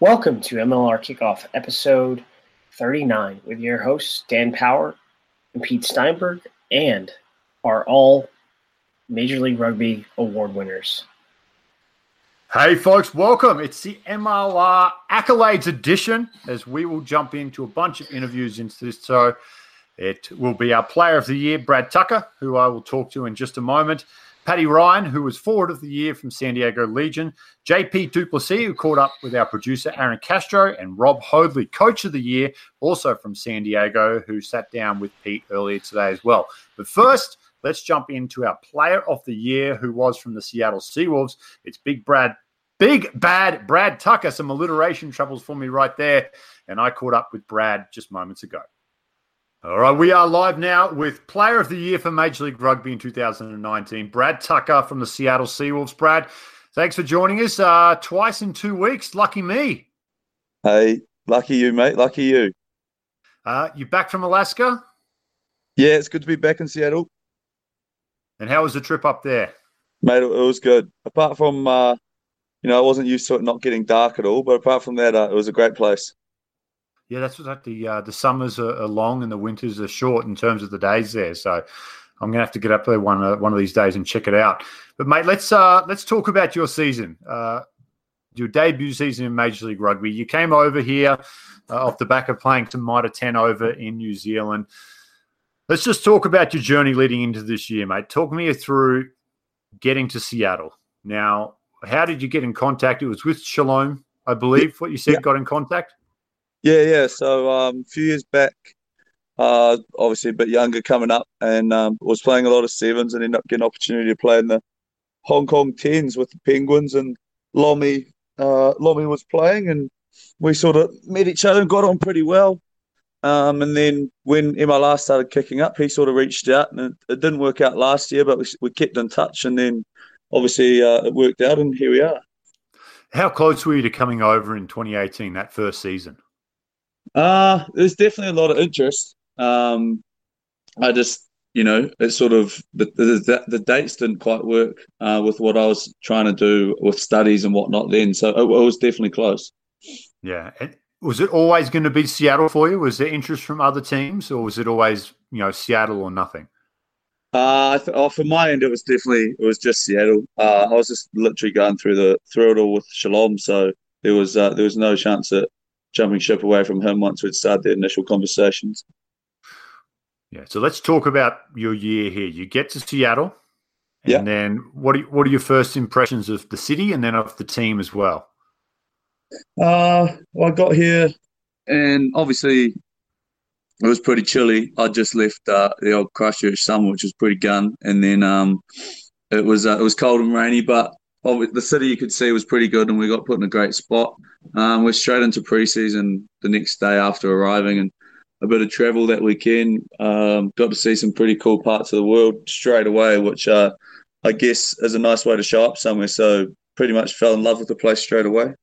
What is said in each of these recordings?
Welcome to MLR Kickoff, episode 39, with your hosts, Dan Power and Pete Steinberg, and our all Major League Rugby award winners. Hey, folks, welcome. It's the MLR Accolades edition as we will jump into a bunch of interviews into this. So it will be our player of the year, Brad Tucker, who I will talk to in just a moment. Paddy Ryan, who was forward of the year from San Diego Legion, JP Duplessis, who caught up with our producer Aaron Castro, and Rob Hoadley, coach of the year, also from San Diego, who sat down with Pete earlier today as well. But first, let's jump into our player of the year, who was from the Seattle Seawolves. It's Big Brad, Big Bad Brad Tucker. Some alliteration troubles for me right there. And I caught up with Brad just moments ago. All right, we are live now with Player of the Year for Major League Rugby in 2019, Brad Tucker from the Seattle Seawolves. Brad, thanks for joining us uh, twice in two weeks. Lucky me. Hey, lucky you, mate. Lucky you. Uh, you back from Alaska? Yeah, it's good to be back in Seattle. And how was the trip up there? Mate, it was good. Apart from, uh, you know, I wasn't used to it not getting dark at all, but apart from that, uh, it was a great place. Yeah, that's what the uh, the summers are, long and the winters are short in terms of the days there. So I'm gonna have to get up there one uh, one of these days and check it out. But mate, let's uh, let's talk about your season, uh, your debut season in Major League Rugby. You came over here uh, off the back of playing some Mitre 10 over in New Zealand. Let's just talk about your journey leading into this year, mate. Talk me through getting to Seattle. Now, how did you get in contact? It was with Shalom, I believe. What you said yeah. got in contact. Yeah, yeah. So um, a few years back, uh, obviously a bit younger coming up, and um, was playing a lot of sevens, and ended up getting an opportunity to play in the Hong Kong tens with the Penguins, and Lomi, uh, Lomi was playing, and we sort of met each other and got on pretty well. Um, and then when MLR started kicking up, he sort of reached out, and it, it didn't work out last year, but we, we kept in touch, and then obviously uh, it worked out, and here we are. How close were you to coming over in 2018, that first season? Uh, there's definitely a lot of interest. Um, I just, you know, it's sort of the the, the dates didn't quite work uh, with what I was trying to do with studies and whatnot then. So it, it was definitely close. Yeah. was it always going to be Seattle for you? Was there interest from other teams, or was it always, you know, Seattle or nothing? Uh, oh, from my end, it was definitely it was just Seattle. Uh, I was just literally going through the through it all with Shalom, so there was uh, there was no chance that jumping ship away from him once we'd started the initial conversations. Yeah, so let's talk about your year here. You get to Seattle, and yeah. then what are what are your first impressions of the city and then of the team as well? Uh, well, I got here, and obviously it was pretty chilly. I just left uh, the old Christchurch summer, which was pretty gun, and then um, it was uh, it was cold and rainy, but the city you could see was pretty good, and we got put in a great spot. Um, we're straight into preseason the next day after arriving, and a bit of travel that weekend. Um, got to see some pretty cool parts of the world straight away, which uh, I guess is a nice way to show up somewhere. So pretty much fell in love with the place straight away.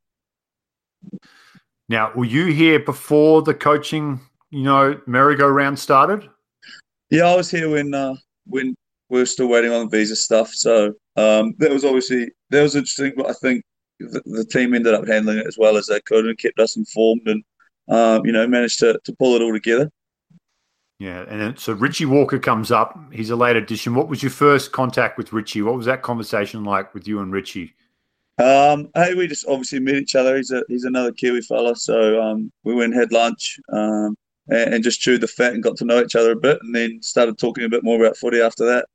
Now, were you here before the coaching, you know, merry-go-round started? Yeah, I was here when uh, when we were still waiting on the visa stuff. So um, that was obviously that was interesting, but I think the, the, team ended up handling it as well as they could and kept us informed and um, you know managed to to pull it all together. Yeah, and then, so Richie Walker comes up. He's a late addition. What was your first contact with Richie? What was that conversation like with you and Richie? Um, hey, we just obviously met each other. He's a he's another Kiwi fella, so um, we went and had lunch um, and, and, just chewed the fat and got to know each other a bit, and then started talking a bit more about footy after that.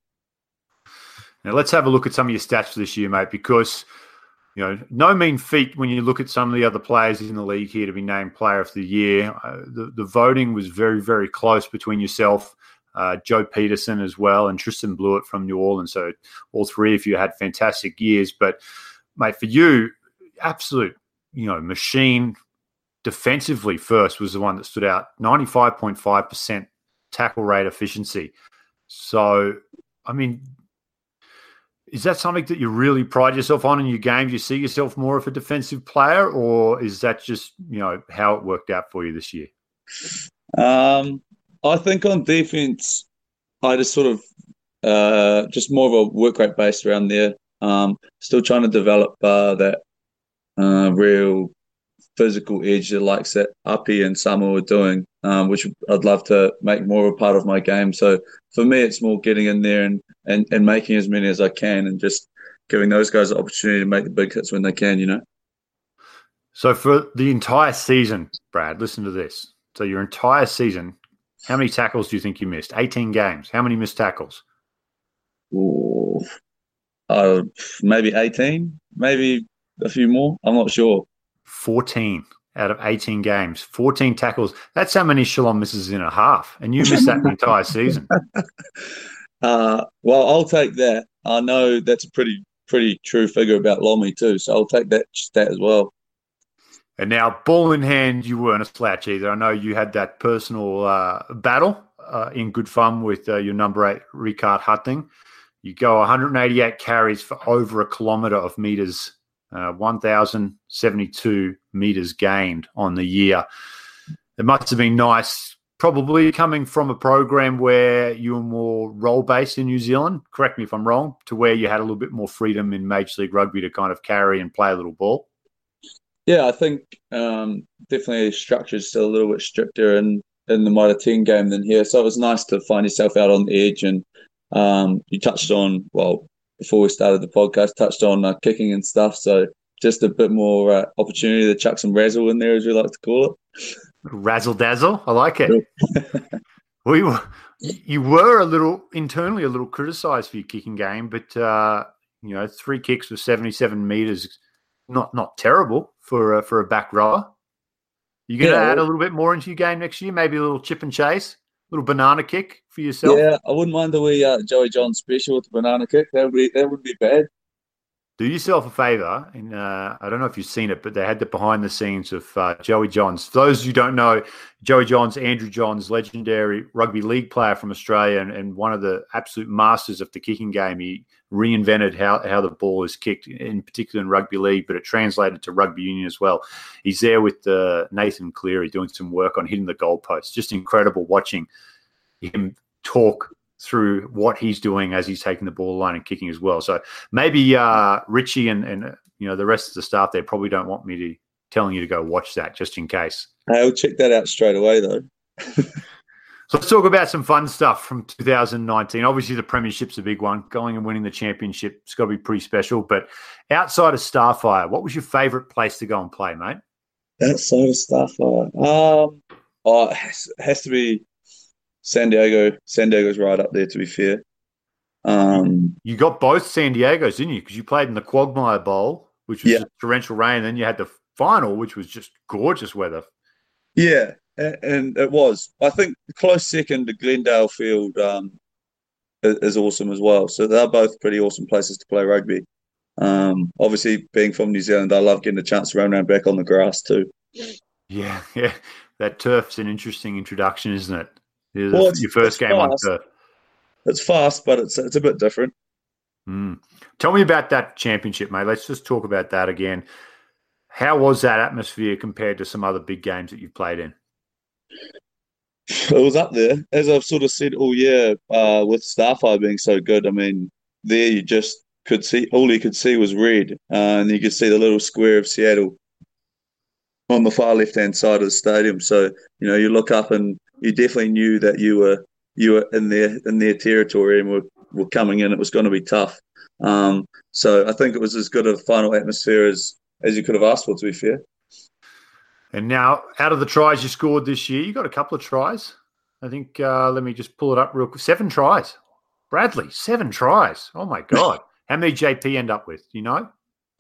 Now let's have a look at some of your stats for this year, mate, because you know no mean feat when you look at some of the other players in the league here to be named Player of the Year. Uh, the the voting was very very close between yourself. Uh, Joe Pietersen as well, and Tristan Blewett from New Orleans. So all three of you had fantastic years. But mate, for you, absolute, you know, machine defensively first was the one that stood out. Ninety five point five percent tackle rate efficiency. So I mean, is that something that you really pride yourself on in your games? You see yourself more of a defensive player, or is that just you know how it worked out for you this year? Um, I think on defense, I just sort of uh, just more of a work rate based around there. Um, still trying to develop uh, that uh, real physical edge the likes that Api and Samu are doing, um, which I'd love to make more a part of my game. So for me, it's more getting in there and, and, and making as many as I can and just giving those guys the opportunity to make the big hits when they can, you know? So for the entire season, Brad, listen to this. So your entire season, how many tackles do you think you missed? 18 games. How many missed tackles? Ooh, uh, maybe 18, maybe a few more. I'm not sure. 14 out of 18 games, 14 tackles. That's how many Shalom misses in a half. And you missed that entire season. Uh, well, I'll take that. I know that's a pretty pretty true figure about Lomi too, so I'll take that stat as well. And now, ball in hand, you weren't a slouch either. I know you had that personal uh, battle uh, in good fun with uh, your number eight, Riekert Hattingh. You go 188 carries for over a kilometre of meters uh, 1,072 meters gained on the year. It must have been nice, probably coming from a program where you were more role based in New Zealand. Correct me if I'm wrong, to where you had a little bit more freedom in Major League Rugby to kind of carry and play a little ball. Yeah, I think um, definitely structure is still a little bit stricter in, in the Mitre 10 game than here. So it was nice to find yourself out on the edge. And um, you touched on, well, before we started the podcast, touched on uh, kicking and stuff. So just a bit more uh, opportunity to chuck some razzle in there, as we like to call it. Razzle dazzle, I like it. we were, you were a little internally a little criticised for your kicking game, but uh, you know, three kicks for seventy-seven meters, not not terrible for uh, for a back rower. You going to yeah, add a little bit more into your game next year? Maybe a little chip and chase, a little banana kick for yourself. Yeah, I wouldn't mind the wee uh, Joey John special with the banana kick. That would be that would be bad do yourself a favor, and uh, I don't know if you've seen it, but they had the behind the scenes of uh, Joey Johns. For those who don't know, Joey Johns, Andrew Johns, legendary rugby league player from Australia, and, and, one of the absolute masters of the kicking game. He reinvented how, how the ball is kicked, in particular in rugby league, but it translated to rugby union as well. He's there with uh, Nathan Cleary doing some work on hitting the goalposts. Just incredible watching him talk through what he's doing as he's taking the ball line and kicking as well. So maybe uh, Richie and, and you know the rest of the staff there probably don't want me to telling you to go watch that just in case. I'll check that out straight away though. so let's talk about some fun stuff from 2019. Obviously, the Premiership's a big one. Going and winning the championship, it's got to be pretty special. But outside of Starfire, what was your favourite place to go and play, mate? Outside of Starfire, um, oh, it has, has to be San Diego, San Diego's right up there. To be fair, um, you got both San Diego's, didn't you? Because you played in the Quagmire Bowl, which was yeah. torrential rain, and then you had the final, which was just gorgeous weather. Yeah, and it was. I think close second to Glendale Field um, is awesome as well. So they're both pretty awesome places to play rugby. Um, obviously, being from New Zealand, I love getting a chance to run around back on the grass too. Yeah, yeah, that turf's an interesting introduction, isn't it? Well, your first game fast. on turf. It's fast, but it's it's a bit different. Mm. Tell me about that championship, mate. Let's just talk about that again. How was that atmosphere compared to some other big games that you've played in? It was up there, as I've sort of said all year, uh, with Starfire being so good. I mean, there you just could see all you could see was red, uh, and you could see the little square of Seattle on the far left hand side of the stadium. So you know, you look up and you definitely knew that you were you were in their in their territory and were, were coming in. It was going to be tough. Um, so I think it was as good a final atmosphere as as you could have asked for. To be fair. And now, out of the tries you scored this year, you got a couple of tries. I think. Uh, let me just pull it up real quick. Seven tries. Bradley, seven tries. Oh my god! How many JP end up with? Do you know?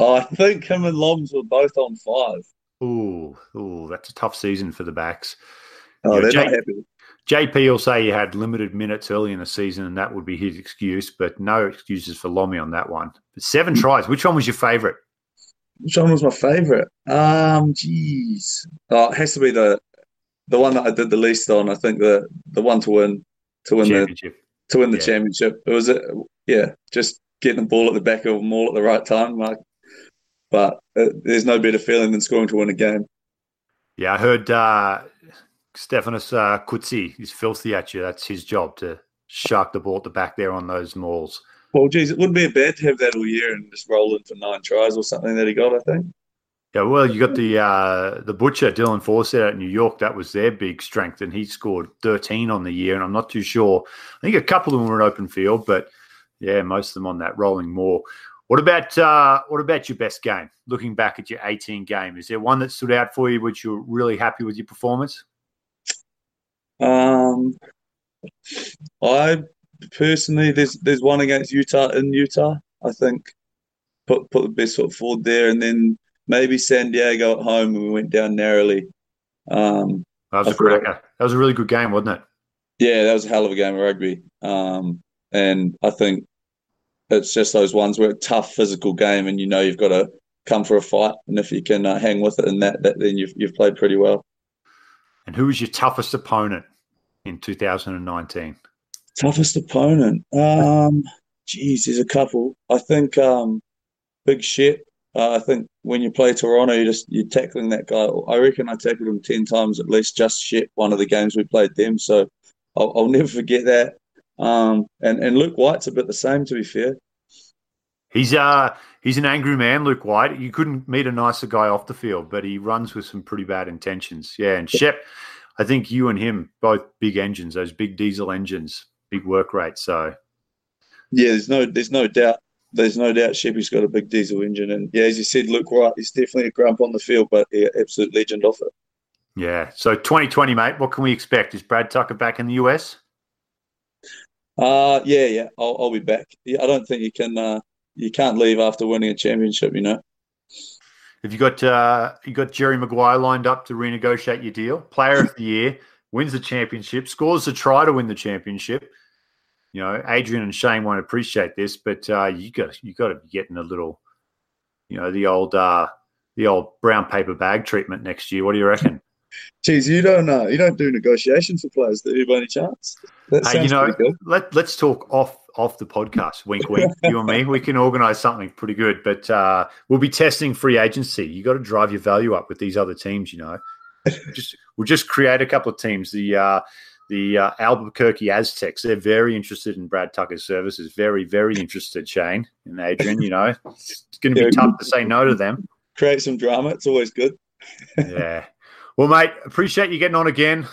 I think him and Loms were both on five. Ooh, ooh, that's a tough season for the backs. Oh, you know, they're J- not happy. JP will say you had limited minutes early in the season, and that would be his excuse, but no excuses for Lomi on that one. But seven mm. tries. Which one was your favourite? Which one was my favourite? Um, jeez, oh, it has to be the the one that I did the least on. I think the the one to win to win the to win the yeah. championship. It was a, yeah, just getting the ball at the back of them all at the right time. Like, but uh, there's no better feeling than scoring to win a game. Yeah, I heard uh, Stefanos uh, Coetzee is filthy at you. That's his job to shark the ball at the back there on those mauls. Well, geez, it wouldn't be a bad to have that all year and just roll in for nine tries or something that he got, I think. Yeah, well, you got the uh, the butcher Dylan Fawsitt out in New York. That was their big strength, and he scored 13 on the year. And I'm not too sure. I think a couple of them were in open field, but yeah, most of them on that rolling more. What about uh, what about your best game? Looking back at your 18 game, is there one that stood out for you, which you're really happy with your performance? Um, I personally, there's there's one against Utah in Utah. I think put put the best foot forward there, and then maybe San Diego at home when we went down narrowly. Um, that was a cracker. That was a really good game, wasn't it? Yeah, that was a hell of a game of rugby. Um, and I think it's just those ones where a tough physical game, and you know you've got to come for a fight, and if you can uh, hang with it in that, that then you've you've played pretty well. And who was your toughest opponent in 2019? Toughest opponent? Um, geez, there's a couple. I think um, Big Shep. Uh, I think when you play Toronto, you just you're tackling that guy. I reckon I tackled him ten times at least. Just Shep, one of the games we played them. So I'll, I'll never forget that. Um, and and Luke White's a bit the same, to be fair. He's uh he's an angry man, Luke White. You couldn't meet a nicer guy off the field, but he runs with some pretty bad intentions. Yeah, and Shep, I think you and him both big engines, those big diesel engines, big work rate. So yeah, there's no there's no doubt. There's no doubt Sheppy's got a big diesel engine, and yeah, as you said, Luke White is definitely a grump on the field, but yeah, absolute legend off it. Yeah. So 2020, mate. What can we expect? Is Brad Tucker back in the US? Uh yeah, yeah. I'll, I'll be back. Yeah, I don't think you can. Uh, you can't leave after winning a championship. You know. Have you got uh, you got Jerry Maguire lined up to renegotiate your deal? Player of the year, wins the championship, scores a try to win the championship. You know, Adrian and Shane won't appreciate this, but uh, you got you got to be getting a little, you know, the old uh, the old brown paper bag treatment next year. What do you reckon? Geez, you don't uh, you don't do negotiations for players, do you, by any chance? That hey, you know, let let's talk off off the podcast. Wink, wink. you and me, we can organise something pretty good. But uh, we'll be testing free agency. You got to drive your value up with these other teams. You know, just we'll just create a couple of teams. The uh, the uh, Albuquerque Aztecs. They're very interested in Brad Tucker's services. Very, very interested. Shane and Adrian. You know, it's going to be tough to say no to them. Create some drama. It's always good. yeah. Well, mate, appreciate you getting on again.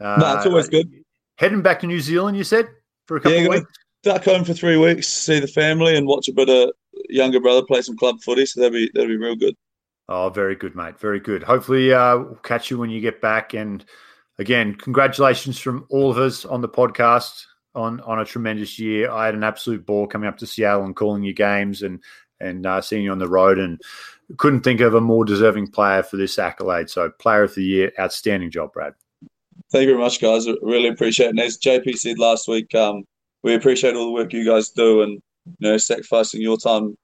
Uh, no, it's always good. Heading back to New Zealand, you said, for a couple yeah, of weeks? Back home for three weeks, see the family, and watch a bit of younger brother play some club footy. So that'd be that'll be real good. Oh, very good, mate. Very good. Hopefully, uh, we'll catch you when you get back. And again, congratulations from all of us on the podcast on on a tremendous year. I had an absolute ball coming up to Seattle and calling you games and and uh, seeing you on the road and couldn't think of a more deserving player for this accolade. So, player of the year, outstanding job, Brad. Thank you very much, guys. I really appreciate it. And as JP said last week, um, we appreciate all the work you guys do and you know sacrificing your time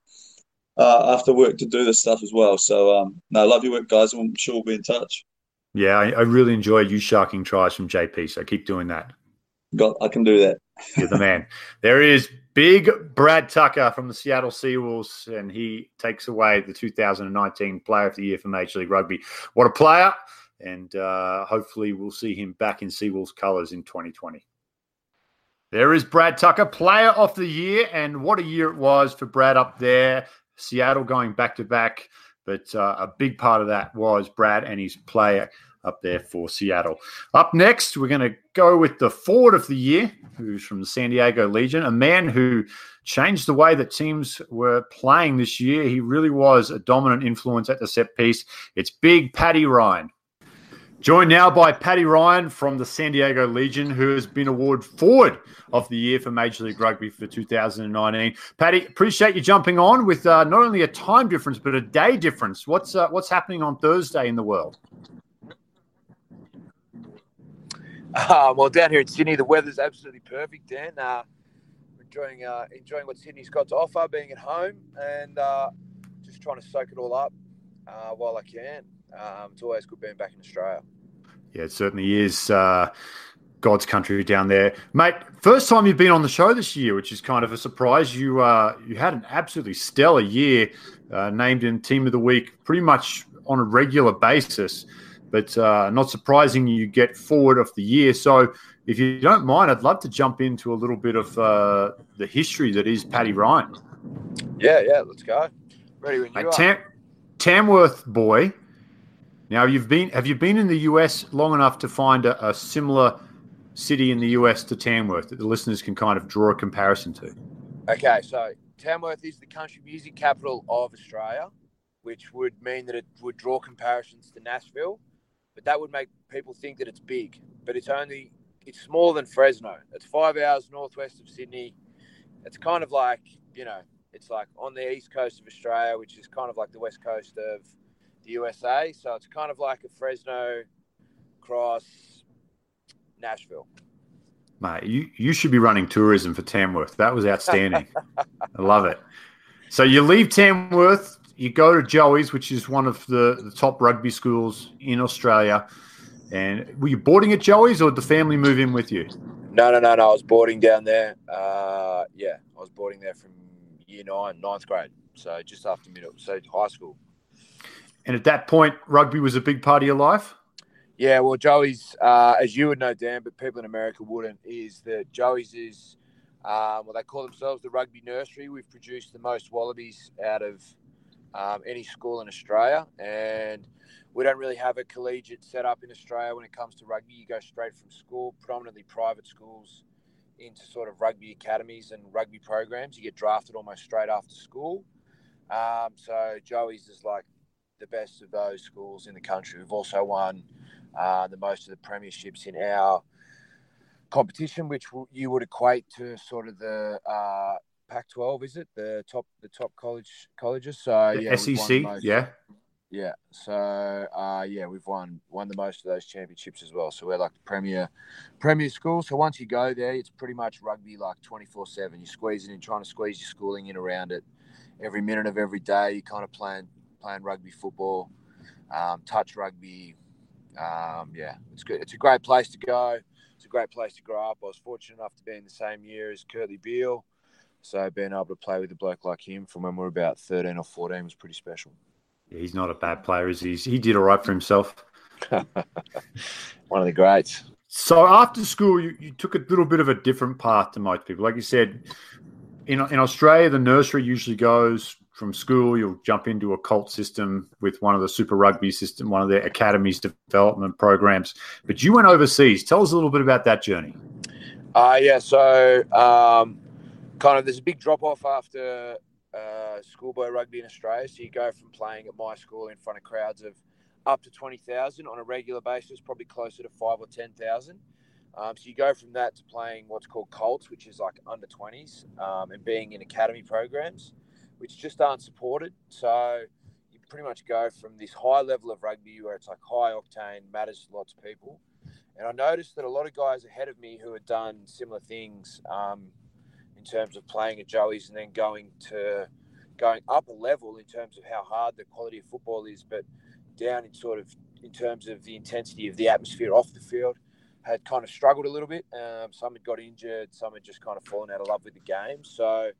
uh, after work to do this stuff as well. So, um, no, love your work, guys. I'm sure we'll be in touch. Yeah, I, I really enjoy you sharking tries from JP. So keep doing that. Got, I can do that. You're the man. There is big Brad Tucker from the Seattle Seawolves, and he takes away the 2019 Player of the Year for Major League Rugby. What a player! And uh, hopefully, we'll see him back in Seawolves colours in 2020. There is Brad Tucker, Player of the Year, and what a year it was for Brad up there. Seattle going back to back, but uh, a big part of that was Brad and his player up there for Seattle. Up next, we're going to go with the forward of the year, who's from the San Diego Legion, a man who changed the way that teams were playing this year. He really was a dominant influence at the set piece. It's big Paddy Ryan. Joined now by Paddy Ryan from the San Diego Legion, who has been awarded Forward of the Year for Major League Rugby for 2019. Paddy, appreciate you jumping on with uh, not only a time difference but a day difference. What's uh, what's happening on Thursday in the world? Uh, well, down here in Sydney, the weather's absolutely perfect, Dan. Uh, enjoying uh, enjoying what Sydney's got to offer, being at home, and uh, just trying to soak it all up while I can. Um, it's always good being back in Australia. Yeah, it certainly is. Uh, God's country down there, mate. First time you've been on the show this year, which is kind of a surprise. You you had an absolutely stellar year, named in Team of the Week pretty much on a regular basis but uh, not surprising you get forward of the year. So, if you don't mind, I'd love to jump into a little bit of uh, the history that is Paddy Ryan. Yeah, yeah, let's go. Ready when you are. Tamworth boy. Now you've been have you been in the US long enough to find a, a similar city in the US to Tamworth that the listeners can kind of draw a comparison to? Okay, so Tamworth is the country music capital of Australia, which would mean that it would draw comparisons to Nashville, but that would make people think that it's big. But it's only it's smaller than Fresno. It's five hours northwest of Sydney. It's kind of like you know, it's like on the east coast of Australia, which is kind of like the west coast of the USA. So it's kind of like a Fresno cross Nashville. Mate, you, you should be running tourism for Tamworth. That was outstanding. I love it. So you leave Tamworth, you go to Joey's, which is one of the, the top rugby schools in Australia. And were you boarding at Joey's or did the family move in with you? No, no, no, no. I was boarding down there. Uh, yeah, I was boarding there from year nine, ninth grade. So just after middle, so high school. And at that point, rugby was a big part of your life? Yeah, well, Joey's, uh, as you would know, Dan, but people in America wouldn't, is that Joey's is, um, well, they call themselves the rugby nursery. We've produced the most wallabies out of um, any school in Australia. And we don't really have a collegiate setup in Australia when it comes to rugby. You go straight from school, predominantly private schools, into sort of rugby academies and rugby programs. You get drafted almost straight after school. Um, so Joey's is like the best of those schools in the country. We've also won uh, the most of the premierships in our competition, which you would equate to sort of the uh, Pac-12, is it the top the top college colleges? So the yeah, SEC, yeah. Yeah. So uh, yeah, we've won won the most of those championships as well. So we're like the premier premier school. So once you go there, it's pretty much rugby like twenty four seven. You squeeze it in, trying to squeeze your schooling in around it. Every minute of every day, you kind of playing playing rugby football, um, touch rugby. Um, yeah, it's good. It's a great place to go. It's a great place to grow up. I was fortunate enough to be in the same year as Kurtley Beale. So being able to play with a bloke like him from when we were about 13 or 14 was pretty special. Yeah, he's not a bad player, is he? He did all right for himself. One of the greats. So after school, you, you took a little bit of a different path to most people. Like you said, in, in Australia, the nursery usually goes from school, you'll jump into a cult system with one of the Super Rugby system, one of their academies development programs. But you went overseas. Tell us a little bit about that journey. Uh, yeah, so um, kind of there's a big drop off after uh, schoolboy rugby in Australia. So you go from playing at my school in front of crowds of up to 20,000 on a regular basis, probably closer to five or 10,000. Um, so you go from that to playing what's called Colts, which is like under 20s, um, and being in academy programs, which just aren't supported. So you pretty much go from this high level of rugby where it's like high octane, matters to lots of people. And I noticed that a lot of guys ahead of me who had done similar things, um, in terms of playing at Joey's and then going to going up a level in terms of how hard the quality of football is, but down in sort of in terms of the intensity of the atmosphere off the field, had kind of struggled a little bit. Um, some had got injured, some had just kind of fallen out of love with the game. So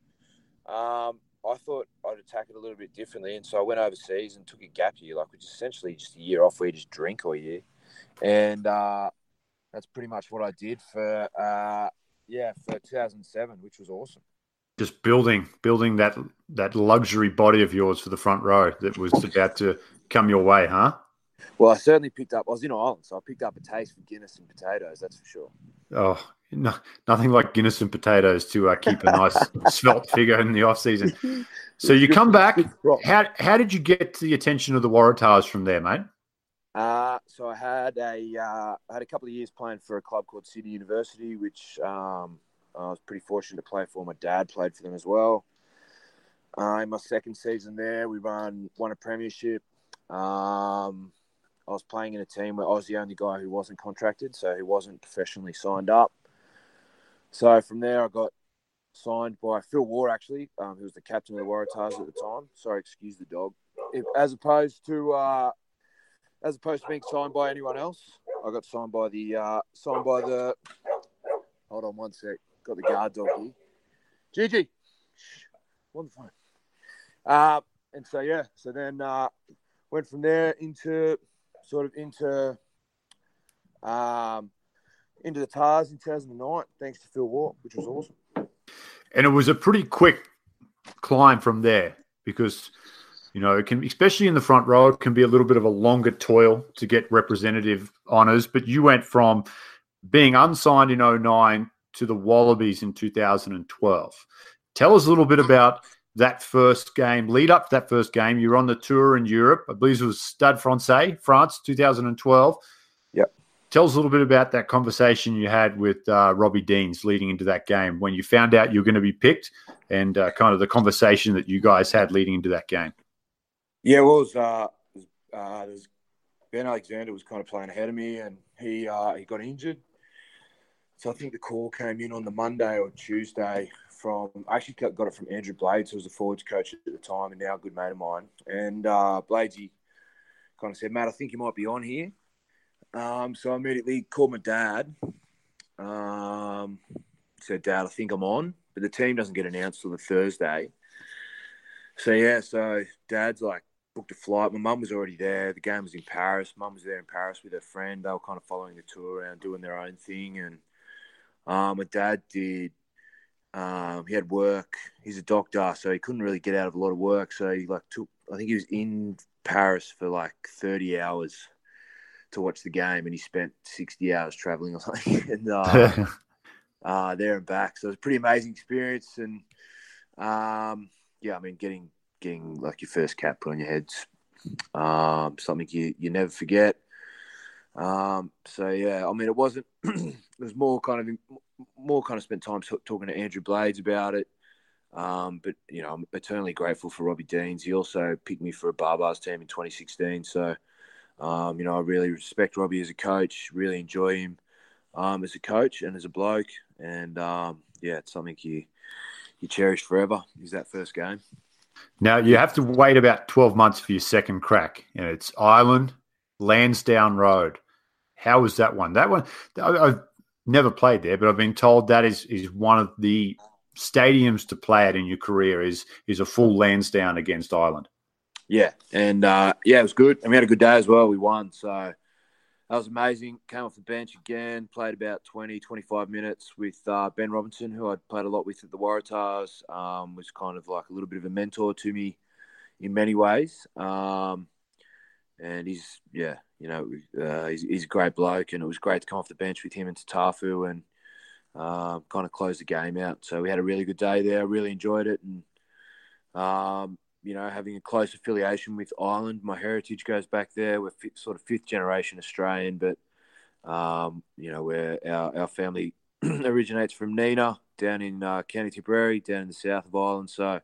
um, I thought I'd attack it a little bit differently, and so I went overseas and took a gap year, like which is essentially just a year off where you just drink all year, and uh, that's pretty much what I did for uh, yeah, for 2007, which was awesome. Just building, building that that luxury body of yours for the front row that was about to come your way, huh? Well, I certainly picked up. I was in Ireland, so I picked up a taste for Guinness and potatoes. That's for sure. Oh, no, nothing like Guinness and potatoes to uh, keep a nice svelte figure in the off season. So you come back. How how did you get to the attention of the Waratahs from there, mate? Uh, so I had a uh, I had a couple of years playing for a club called City University, which um, I was pretty fortunate to play for. My dad played for them as well. Uh, in my second season there, we won won a premiership. Um, I was playing in a team where I was the only guy who wasn't contracted, so who wasn't professionally signed up. So from there, I got signed by Phil Waugh, actually, um, who was the captain of the Waratahs at the time. Sorry, excuse the dog. If, as opposed to uh, as opposed to being signed by anyone else. I got signed by the uh, signed by the. Hold on one sec. Got the guard dog here. Gigi, on the phone. Uh, and so yeah, so then uh, went from there into sort of into um, into the Tahs in 2009, thanks to Phil Waugh, which was awesome. And it was a pretty quick climb from there because You know, it can, especially in the front row, it can be a little bit of a longer toil to get representative honours. But you went from being unsigned in 09 to the Wallabies in 2012. Tell us a little bit about that first game, lead up to that first game. You were on the tour in Europe. I believe it was Stade Francais, France, 2012. Yeah. Tell us a little bit about that conversation you had with uh, Robbie Deans leading into that game when you found out you were going to be picked and uh, kind of the conversation that you guys had leading into that game. Yeah, well, it was, uh, uh, Ben Alexander was kind of playing ahead of me, and he uh, he got injured. So I think the call came in on the Monday or Tuesday from. I actually got it from Andrew Blades, who was the forwards coach at the time, and now a good mate of mine. And uh, Bladesy kind of said, "Matt, I think you might be on here." Um, so I immediately called my dad. Um, said, "Dad, I think I'm on," but the team doesn't get announced till the Thursday. So yeah, so Dad's like, booked a flight. My mum was already there. The game was in Paris. Mum was there in Paris with her friend. They were kind of following the tour around, doing their own thing. And um, my dad did. Um, he had work. He's a doctor, so he couldn't really get out of a lot of work. So he like took. I think he was in Paris for like thirty hours to watch the game, and he spent sixty hours traveling or something, and uh, uh, there and back. So it was a pretty amazing experience. And um, yeah, I mean, getting getting like your first cap put on your heads. Um, something you, you never forget. Um, so yeah, I mean, it wasn't. it was more kind of more kind of spent time talking to Andrew Blades about it. Um, but you know, I'm eternally grateful for Robbie Deans. He also picked me for a Baa-Baas team in 2016. So, um, you know, I really respect Robbie as a coach. Really enjoy him um, as a coach and as a bloke. And um, yeah, it's something you you cherish forever. Is that first game? Now you have to wait about twelve months for your second crack. Know, it's Ireland, Lansdowne Road. How was that one? That one I've never played there, but I've been told that is is one of the stadiums to play at in your career. Is is a full Lansdowne against Ireland. Yeah, and uh, yeah, it was good, and we had a good day as well. We won, so that was amazing. Came off the bench again, played about 20, 25 minutes with uh, Ben Robinson, who I'd played a lot with at the Waratahs. Um, was kind of like a little bit of a mentor to me in many ways. Um, and he's, yeah, you know, uh, he's, he's, a great bloke, and it was great to come off the bench with him and Tafu and uh, kind of close the game out. So we had a really good day there. Really enjoyed it, and um, you know, having a close affiliation with Ireland. My heritage goes back there. We're sort of fifth generation Australian, but um, you know, where our, our family originates from Nenagh down in uh, County Tipperary, down in the south of Ireland. So it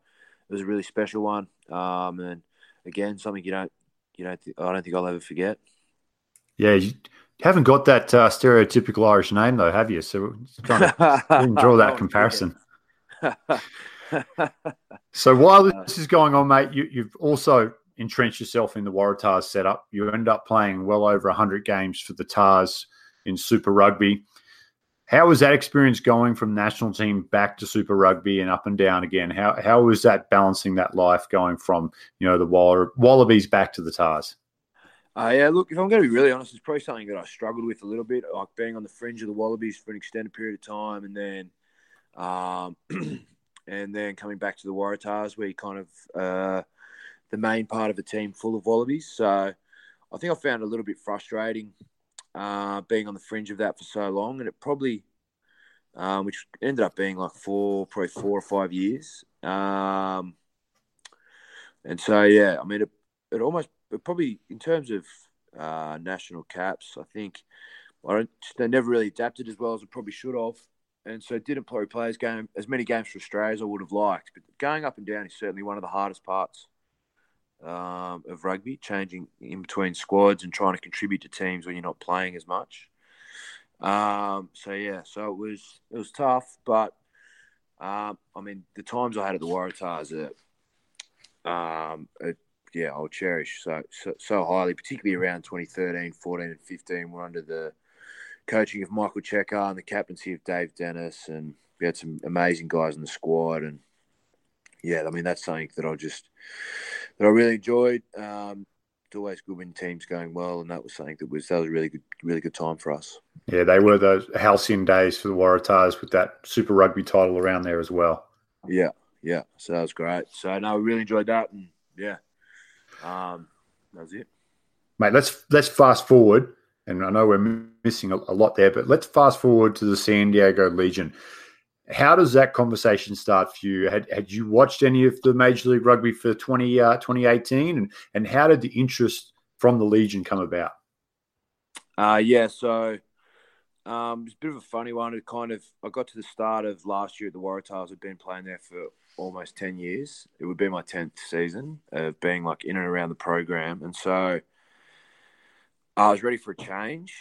was a really special one, um, and again, something you don't, you don't, th- I don't think I'll ever forget. Yeah, you haven't got that uh, stereotypical Irish name though, have you? So kind of draw that comparison. so while uh, this is going on, mate, you, you've also entrenched yourself in the Waratahs setup. You end up playing well over 100 games for the Tahs in Super Rugby. How was that experience going from national team back to Super Rugby and up and down again? How how was that balancing that life going from you know the Wallabies back to the Tahs? Uh, yeah, look, if I'm going to be really honest, it's probably something that I struggled with a little bit, like being on the fringe of the Wallabies for an extended period of time, and then um, and then coming back to the Waratahs, where you kind of uh, the main part of the team full of Wallabies. So I think I found it a little bit frustrating uh, being on the fringe of that for so long, and it probably, um, which ended up being like four, probably four or five years. Um, and so yeah, I mean, it, it almost it probably in terms of uh, national caps, I think I don't, they never really adapted as well as it probably should have and so didn't probably play as game as many games for Australia as I would have liked. But going up and down is certainly one of the hardest parts um, of rugby, changing in between squads and trying to contribute to teams when you're not playing as much. Um, so yeah, so it was it was tough, but um, I mean the times I had at the Waratahs, are, um, it, yeah, I'll cherish so, so so highly, particularly around 2013, 14, and 15. We're under the coaching of Michael Cheika and the captaincy of Dave Dennis, and we had some amazing guys in the squad. And yeah, I mean that's something that I just that I really enjoyed. Um, it's always good when teams going well, and that was something that was that was a really good, really good time for us. Yeah, they were those halcyon days for the Waratahs with that Super Rugby title around there as well. Yeah, yeah. So that was great. So no, we really enjoyed that, and yeah, Um, that was it, mate. Let's let's fast forward, and I know we're missing a, a lot there, but let's fast forward to the San Diego Legion. How does that conversation start for you? Had, had you watched any of the Major League Rugby for 20, uh, 2018? And, and how did the interest from the Legion come about? Uh, yeah, so um, it's a bit of a funny one. It kind of I got to the start of last year at the Waratahs. I'd been playing there for almost ten years. It would be my tenth season of being like in and around the program, and so I was ready for a change.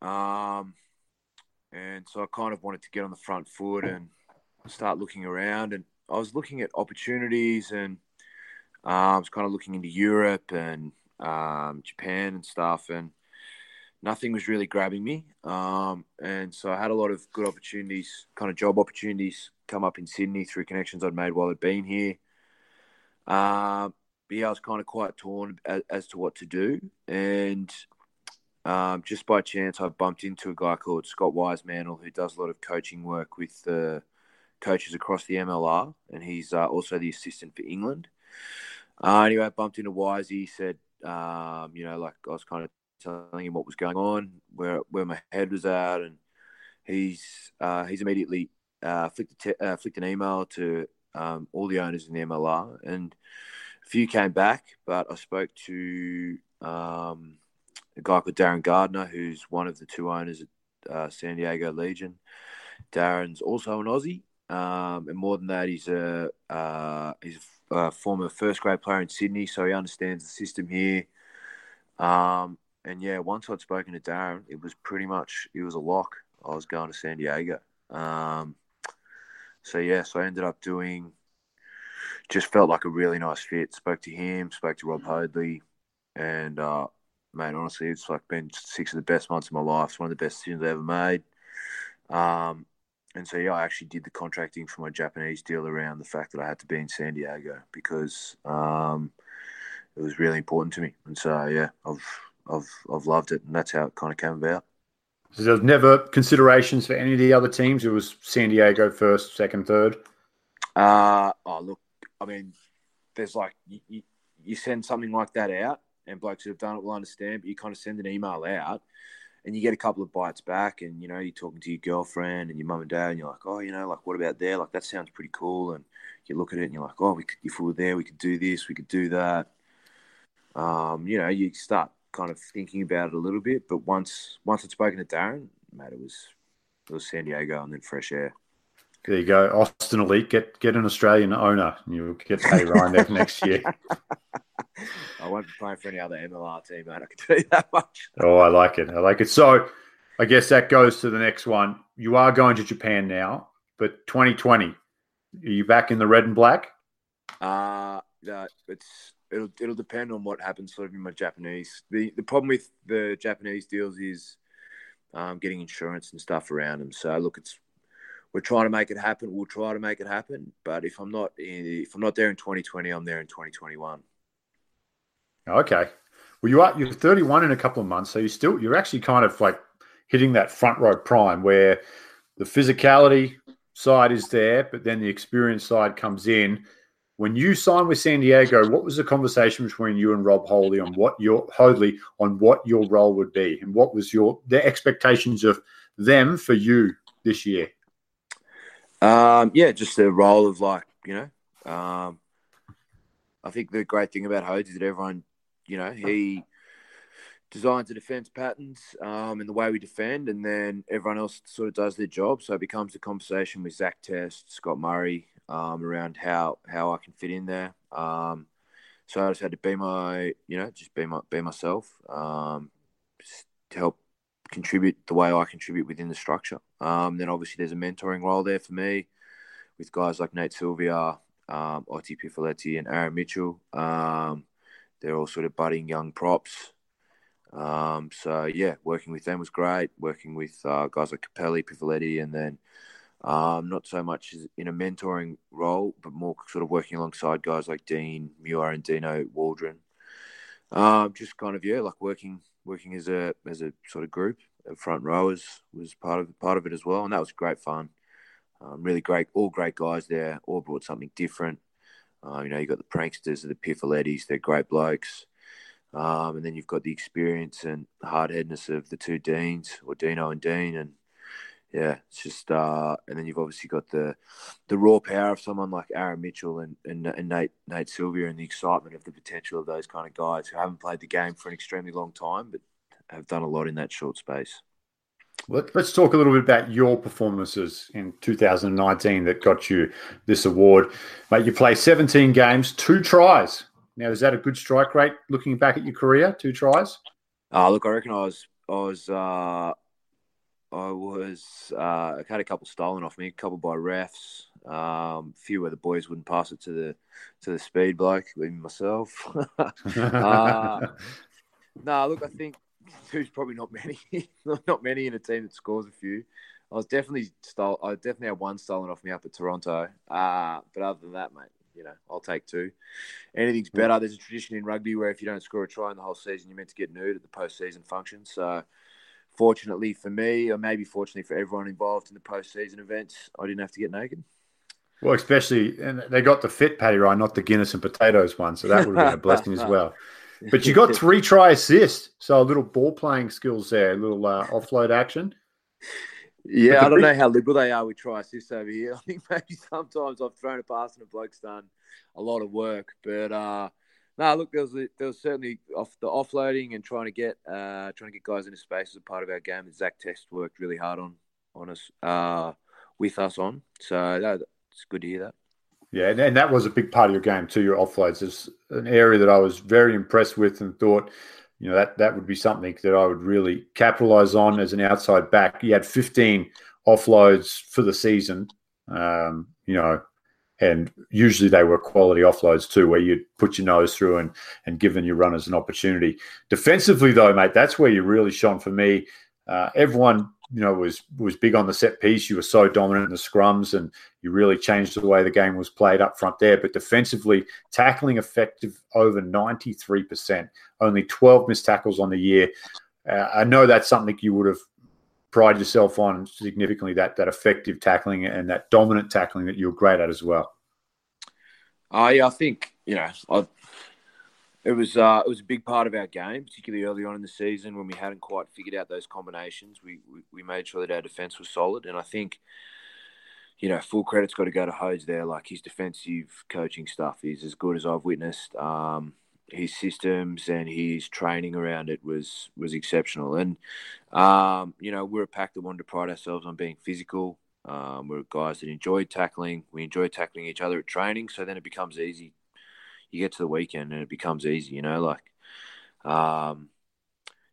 Um, and so I kind of wanted to get on the front foot and start looking around. And I was looking at opportunities, and uh, I was kind of looking into Europe and um, Japan and stuff, and nothing was really grabbing me. Um, and so I had a lot of good opportunities, kind of job opportunities, come up in Sydney through connections I'd made while I'd been here. Uh, yeah, I was kind of quite torn as, as to what to do, and um, just by chance, I bumped into a guy called Scott Wisemantel who does a lot of coaching work with the coaches across the MLR, and he's uh, also the assistant for England. Uh, anyway, I bumped into Wise. He said, um, you know, like I was kind of telling him what was going on, where where my head was at, and he's uh, he's immediately uh, flicked, te- uh, flicked an email to um, all the owners in the MLR, and a few came back, but I spoke to um, a guy called Darren Gardner, who's one of the two owners at uh, San Diego Legion. Darren's also an Aussie, um, and more than that, he's a uh, he's a former first grade player in Sydney, so he understands the system here. Um, and yeah, once I'd spoken to Darren, it was pretty much it was a lock. I was going to San Diego. Um, so yeah, so I ended up doing. Just felt like a really nice fit. Spoke to him, spoke to Rob Hoadley, and uh, mate, honestly, it's like been six of the best months of my life. It's one of the best decisions I ever made. Um, and so yeah, I actually did the contracting for my Japanese deal around the fact that I had to be in San Diego because um, it was really important to me. And so yeah, I've I've I've loved it, and that's how it kind of came about. So there was never considerations for any of the other teams. It was San Diego first, second, third. Uh oh, look, I mean, there's like you, you send something like that out, and blokes who have done it will understand. But you kind of send an email out, and you get a couple of bites back, and you know you're talking to your girlfriend and your mum and dad, and you're like, oh, you know, like what about there? Like that sounds pretty cool, and you look at it and you're like, oh, we could, if we were there, we could do this, we could do that. Um, you know, you start kind of thinking about it a little bit, but once once I'd spoken to Darren, mate, it was it was San Diego and then fresh air. There you go, Austin Elite. Get get an Australian owner, and you'll get Paddy Ryan next year. I won't be playing for any other MLR team, mate. I can tell you that much. Oh, I like it. I like it. So, I guess that goes to the next one. You are going to Japan now, but 2020, are you back in the red and black? Uh no, it's it'll it'll depend on what happens sort of in my Japanese. The the problem with the Japanese deals is um, getting insurance and stuff around them. So look, it's we're trying to make it happen. We'll try to make it happen. But if I'm not in, if I'm not there in 2020, I'm there in 2021. Okay. Well, you are you're 31 in a couple of months, so you still you're actually kind of like hitting that front row prime where the physicality side is there, but then the experience side comes in. When you signed with San Diego, what was the conversation between you and Rob Hoadley on what your Hoadley on what your role would be, and what was your their expectations of them for you this year? Um, yeah, just the role of like you know, um, I think the great thing about Hodes is that everyone you know, he designs the defense patterns um, and the way we defend, and then everyone else sort of does their job. So it becomes a conversation with Zach Test, Scott Murray um, around how how I can fit in there. Um, so I just had to be my, you know, just be my be myself um, to help contribute the way I contribute within the structure. Um, then obviously there's a mentoring role there for me with guys like Nate Sylvia, um, Pifeleti, and Aaron Mitchell. Um, they're all sort of budding young props. Um, so yeah, working with them was great. Working with uh, guys like Kapeli, Pifeleti, and then um, not so much in a mentoring role, but more sort of working alongside guys like Dean Muir and Dino Waldren. Um, just kind of yeah, like working working as a as a sort of group. Front rowers was part of part of it as well, and that was great fun. Um, really great, all great guys there. All brought something different. Uh, you know, you've got the pranksters, the Pifeletis, they're great blokes. Um, and then you've got the experience and hard headedness of the two Deans, or Dino and Dean. And yeah, it's just, uh, and then you've obviously got the the raw power of someone like Aaron Mitchell and, and, and Nate Nate Sylvia and the excitement of the potential of those kind of guys who haven't played the game for an extremely long time, but have done a lot in that short space. Let's talk a little bit about your performances in 2019 that got you this award. Mate, you play 17 games, two tries. Now, is that a good strike rate looking back at your career? Two tries? Uh, look, I reckon I was, I was, uh, I was, uh, I had a couple stolen off me, a couple by refs, um, a few where the boys wouldn't pass it to the, to the speed bloke, even myself. uh, no, look, I think two's probably not many, not many in a team that scores a few. I was definitely stole. I definitely had one stolen off me up at Toronto. Uh, but other than that, mate, you know, I'll take two. Anything's better. There's a tradition in rugby where if you don't score a try in the whole season, you're meant to get nude at the postseason function. So, fortunately for me, or maybe fortunately for everyone involved in the postseason events, I didn't have to get naked. Well, especially, and they got the fit Paddy Ryan, not the Guinness and potatoes one. So that would have been a blessing as well. But you got three try assists, so a little ball playing skills there, a little uh, offload action. Yeah, I don't know how liberal they are with try assists over here. I think maybe sometimes I've thrown a pass and a bloke's done a lot of work, but uh, no, look, there was there was certainly off the offloading and trying to get uh, trying to get guys into space as a part of our game that Zach Test worked really hard on on us uh, with us on. So that, it's good to hear that. Yeah, and, and that was a big part of your game too. Your offloads is an area that I was very impressed with, and thought, you know, that that would be something that I would really capitalize on as an outside back. You had 15 offloads for the season, um, you know, and usually they were quality offloads too, where you'd put your nose through and and given your runners an opportunity. Defensively, though, mate, that's where you really shone for me. Uh, everyone you know was was big on the set piece. You were so dominant in the scrums, and you really changed the way the game was played up front there. But defensively, tackling effective over ninety three percent. Only twelve missed tackles on the year. Uh, I know that's something you would have prided yourself on significantly. That that effective tackling and that dominant tackling that you're great at as well. Yeah, I think you know I it was uh, it was a big part of our game, particularly early on in the season when we hadn't quite figured out those combinations. We we, we made sure that our defense was solid, and I think you know full credit's got to go to Hose there. Like his defensive coaching stuff is as good as I've witnessed. Um, his systems and his training around it was was exceptional, and um, you know we're a pack that wanted to pride ourselves on being physical. Um, we're guys that enjoyed tackling. We enjoy tackling each other at training, so then it becomes easy you get to the weekend and it becomes easy, you know, like um,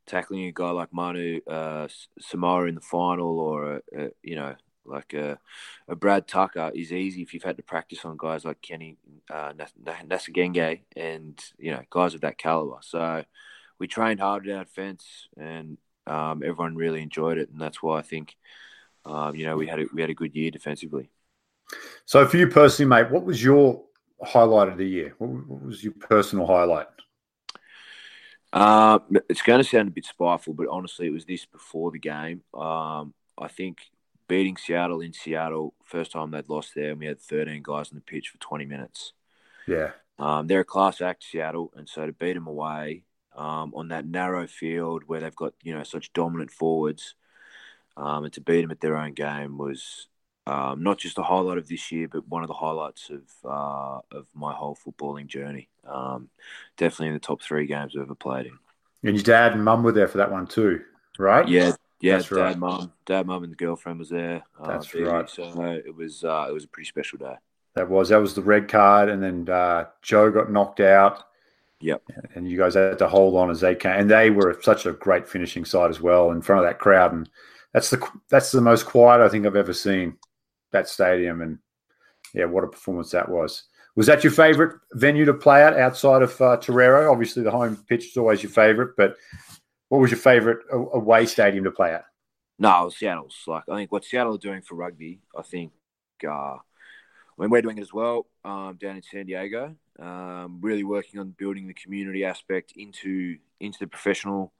tackling a guy like Manu uh, Samara in the final or, a, a, you know, like a, a, Brad Tucker is easy if you've had to practice on guys like Kenny uh, Nasagenge and, you know, guys of that caliber. So we trained hard at our defense and um, everyone really enjoyed it. And that's why I think, um, you know, we had a, we had a good year defensively. So for you personally, mate, what was your highlight of the year? What, was your personal highlight? Uh, it's going to sound a bit spiteful, but honestly, it was this before the game. Um, I think beating Seattle in Seattle, first time they'd lost there, and we had 13 guys on the pitch for 20 minutes. Yeah. Um, they're a class act, Seattle, and so to beat them away um, on that narrow field where they've got you know such dominant forwards, um, and to beat them at their own game was um, not just a highlight of this year, but one of the highlights of uh, of my whole footballing journey. Um, definitely in the top three games I've ever played in. And your dad and mum were there for that one too, right? Yeah, yeah. That's dad, right. mum, dad, mum, and the girlfriend was there. Uh, That's right. So it was uh, it was a pretty special day. That was that was the red card, and then uh, Joe got knocked out. Yep. And you guys had to hold on as they came, and they were such a great finishing side as well in front of that crowd. And that's the that's the most quiet I think I've ever seen that stadium. And yeah, what a performance that was. Was that your favourite venue to play at outside of uh, Torero? Obviously, the home pitch is always your favourite, but what was your favourite away stadium to play at? No, Seattle's. Like I think what Seattle are doing for rugby, I think uh, when we're doing it as well um, down in San Diego, um, really working on building the community aspect into into the professional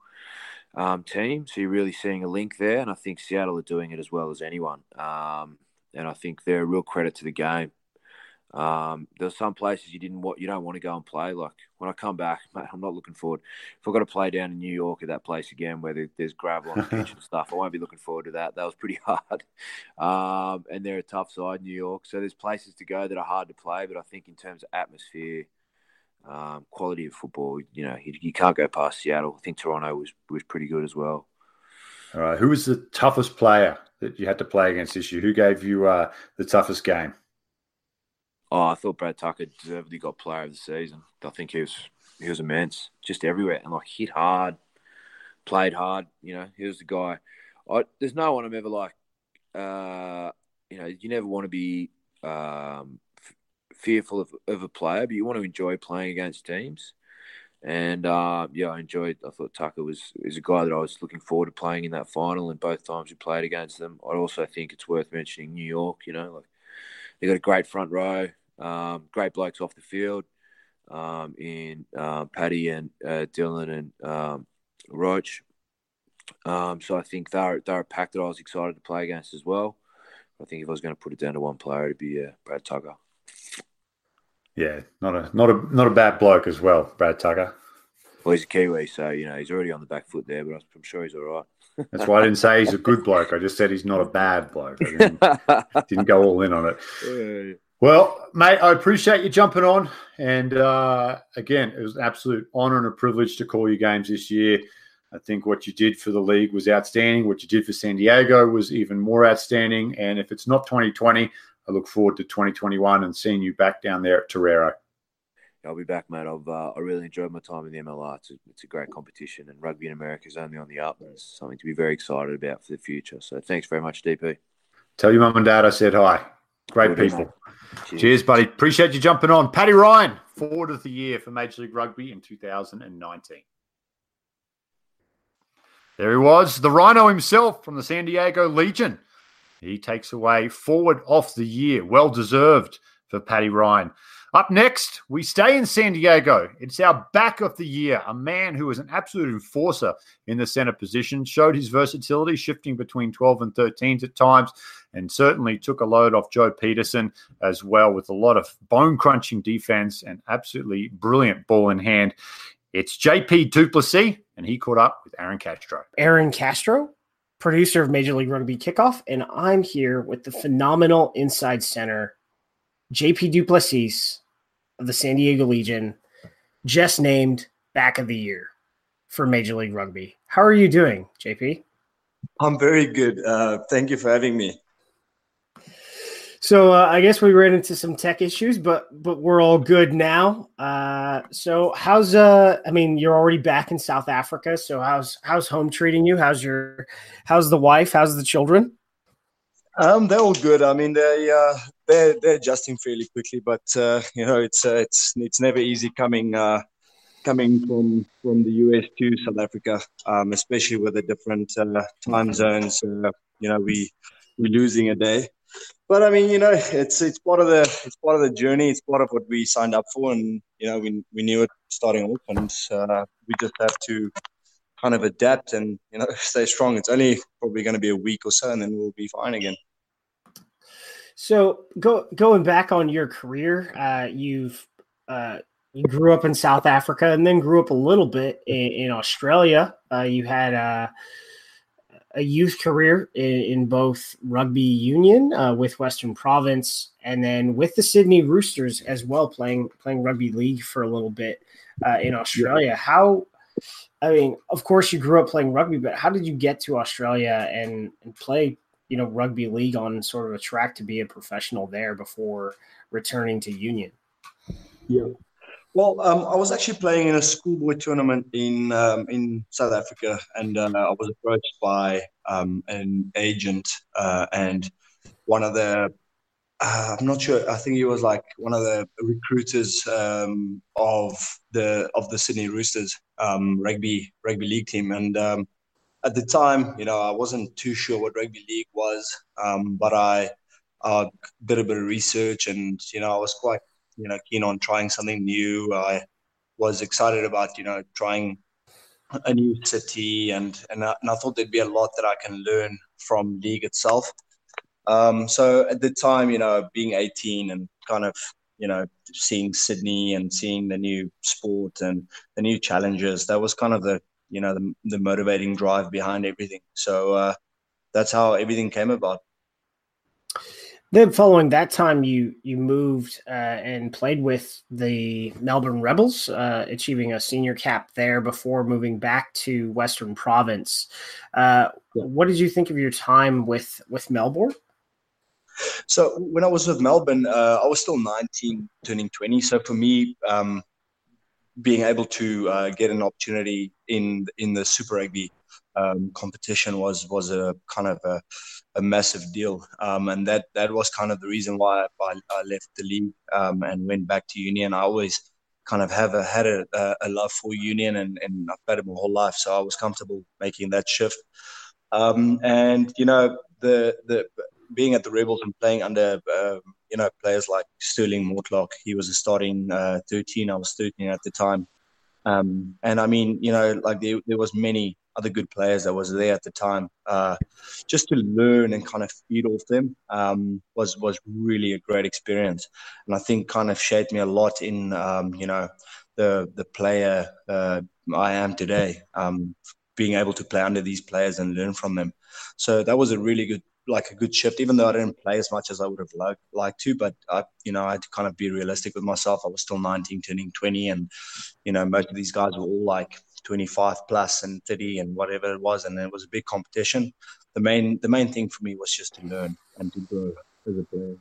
um, team. So you're really seeing a link there, and I think Seattle are doing it as well as anyone. Um, and I think they're a real credit to the game. Um, there's some places you didn't want, you don't want to go and play. Like when I come back, mate, I'm not looking forward. If I've got to play down in New York at that place again where there's gravel on the pitch and stuff, I won't be looking forward to that. That was pretty hard. Um, and they're a tough side, New York. So there's places to go that are hard to play, but I think in terms of atmosphere, um, quality of football, you know, you, you, can't go past Seattle. I think Toronto was was pretty good as well. All right, who was the toughest player that you had to play against this year? Who gave you uh, the toughest game? Oh, I thought Brad Tucker deservedly got player of the season. I think he was he was immense, just everywhere, and like hit hard, played hard. You know, he was the guy. I, there's no one I'm ever like. Uh, you know, you never want to be um, f- fearful of, of a player, but you want to enjoy playing against teams. And uh, yeah, I enjoyed. I thought Tucker was is a guy that I was looking forward to playing in that final. And both times we played against them, I also think it's worth mentioning New York. You know, like they got a great front row. Um, great blokes off the field um, in uh, Paddy and uh, Dylan and um, Roach. Um, so I think they're they're a pack that I was excited to play against as well. I think if I was going to put it down to one player, it'd be uh, Brad Tucker. Yeah, not a not a not a bad bloke as well, Brad Tucker. Well, he's a Kiwi, so you know he's already on the back foot there, but I'm sure he's all right. That's why I didn't say he's a good bloke. I just said he's not a bad bloke. I didn't, didn't go all in on it. Yeah. Well, mate, I appreciate you jumping on. And uh, again, it was an absolute honour and a privilege to call you games this year. I think what you did for the league was outstanding. What you did for San Diego was even more outstanding. And if it's not 2020, I look forward to 2021 and seeing you back down there at Torero. I'll be back, mate. I've uh, I really enjoyed my time in the MLR. It's a, it's a great competition, and rugby in America is only on the up, and it's something to be very excited about for the future. So thanks very much, DP. Tell your mum and dad I said hi. Great people. Cheers. Cheers. buddy. Appreciate you jumping on. Paddy Ryan, forward of the year for Major League Rugby in 2019. There he was, the Rhino himself from the San Diego Legion. He takes away forward off the year. Well deserved for Paddy Ryan. Up next, we stay in San Diego. It's our back of the year. A man who was an absolute enforcer in the center position, showed his versatility, shifting between 12 and 13s at times, and certainly took a load off Joe Pietersen as well with a lot of bone crunching defense and absolutely brilliant ball in hand. It's JP du Plessis, and he caught up with Aaron Castro. Aaron Castro, producer of Major League Rugby Kickoff, and I'm here with the phenomenal inside center, JP du Plessis of the San Diego Legion, just named back of the year for Major League Rugby. How are you doing, JP? I'm very good. Uh, thank you for having me. So uh, I guess we ran into some tech issues, but but we're all good now. Uh, so how's uh? I mean, you're already back in South Africa. So how's how's home treating you? How's your how's the wife? How's the children? Um, they're all good. I mean, they uh, they're they're adjusting fairly quickly, but uh, you know, it's uh, it's it's never easy coming uh, coming from from the US to South Africa, um, especially with the different uh, time zones. Uh, you know, we we're losing a day, but I mean, you know, it's it's part of the it's part of the journey. It's part of what we signed up for, and you know, we we knew it starting off, and uh, we just have to kind of adapt and you know stay strong. It's only probably going to be a week or so, and then we'll be fine again. So go going back on your career, uh, you've uh, you grew up in South Africa and then grew up a little bit in, in Australia. Uh, you had a, youth career in, in, both rugby union uh, with Western Province and then with the Sydney Roosters as well, playing playing rugby league for a little bit uh, in Australia. How I mean, of course, you grew up playing rugby, but how did you get to Australia and, and play you know rugby league on sort of a track to be a professional there before returning to Union? Yeah. Well, um, I was actually playing in a schoolboy tournament in um, in South Africa, and uh, I was approached by um, an agent uh, and one of the uh, I'm not sure. I think he was like one of the recruiters um, of the of the Sydney Roosters um, rugby rugby league team, and um, at the time, you know, I wasn't too sure what rugby league was, but I uh, did a bit of research, and you know, I was quite you know keen on trying something new. I was excited about you know trying a new city, and and I, and I thought there'd be a lot that I can learn from league itself. Um, so at the time, you know, being 18 and kind of you know, seeing Sydney and seeing the new sport and the new challenges. That was kind of the, you know, the, the motivating drive behind everything. So uh, that's how everything came about. Then, following that time, you you moved uh, and played with the Melbourne Rebels, uh, achieving a senior cap there before moving back to Western Province. Uh, what did you think of your time with with Melbourne? So when I was with Melbourne, uh, I was still 19, turning 20. So for me, um, being able to uh, get an opportunity in in the Super Rugby um, competition was was a kind of a, a massive deal, um, and that that was kind of the reason why I, I left the league um, and went back to Union. I always kind of have a, had a, a love for Union, and, and I've played it my whole life, so I was comfortable making that shift. Um, and you know the the being at the Rebels and playing under uh, you know players like Stirling Mortlock, he was a starting uh, 13. I was 13 at the time, um, and I mean you know like there, there was many other good players that was there at the time. Uh, just to learn and kind of feed off them um, was was really a great experience, and I think kind of shaped me a lot in um, you know the the player uh, I am today. Um, being able to play under these players and learn from them, so that was a really good like a good shift, even though I didn't play as much as I would have liked, liked to. But I, you know, I had to kind of be realistic with myself. I was still 19, turning 20, and you know, most of these guys were all like 25 plus and 30 and whatever it was, and it was a big competition. The main the main thing for me was just to learn and to grow as a player.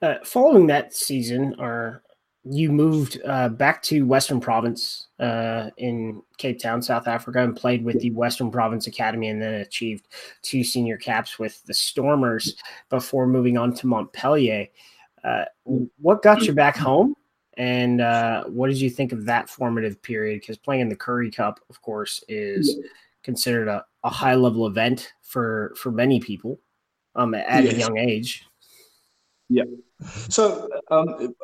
Uh, following that season, or you moved uh, back to Western Province uh, in Cape Town, South Africa, and played with the Western Province Academy, and then achieved two senior caps with the Stormers before moving on to Montpellier. Uh, what got you back home, and uh, what did you think of that formative period? Because playing in the Currie Cup, of course, is considered a, a high level event for for many people um, at yes. a young age. Yeah. So um,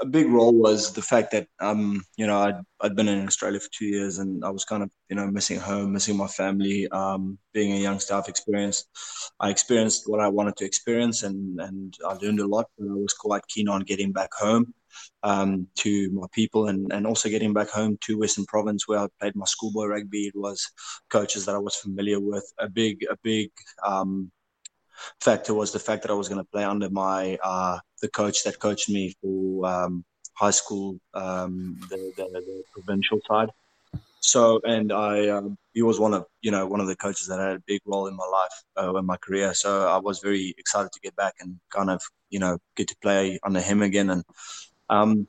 a big role was the fact that um, you know I'd, I'd been in Australia for two years and I was kind of you know missing home, missing my family. Um, being a young staff experience, I experienced what I wanted to experience and and I learned a lot. But I was quite keen on getting back home um, to my people and and also getting back home to Western Province where I played my schoolboy rugby. It was coaches that I was familiar with. A big a big um, factor was the fact that I was going to play under my uh, the coach that coached me for um, high school, um, the, the, the, provincial side. So, and I, um, he was one of you know one of the coaches that had a big role in my life, uh, in my career. So I was very excited to get back and kind of you know get to play under him again. And um,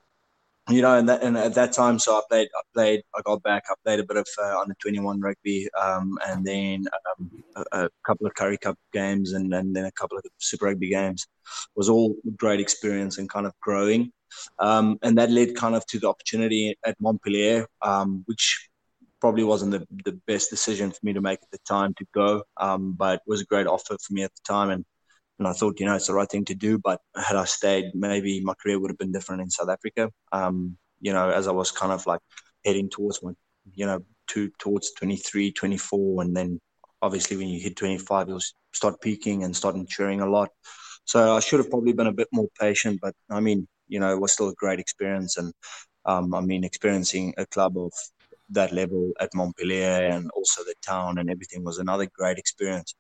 you know, and, that, and at that time, so I played, I played, I got back, I played a bit of uh, under 21 rugby, um, and then um, a, a, couple of Currie Cup games, and, and, then a couple of Super Rugby games. It was all great experience and kind of growing, um, and that led kind of to the opportunity at Montpellier, um, which probably wasn't the, the best decision for me to make at the time to go, um, but it was a great offer for me at the time, and and I thought, you know, it's the right thing to do. But had I stayed, maybe my career would have been different in South Africa. Um, you know, as I was kind of like heading towards my, you know, to towards 23, 24, and then obviously when you hit 25, you'll start peaking and start maturing a lot. So I should have probably been a bit more patient, but I mean, you know, it was still a great experience. And um, I mean, experiencing a club of that level at Montpellier and also the town and everything was another great experience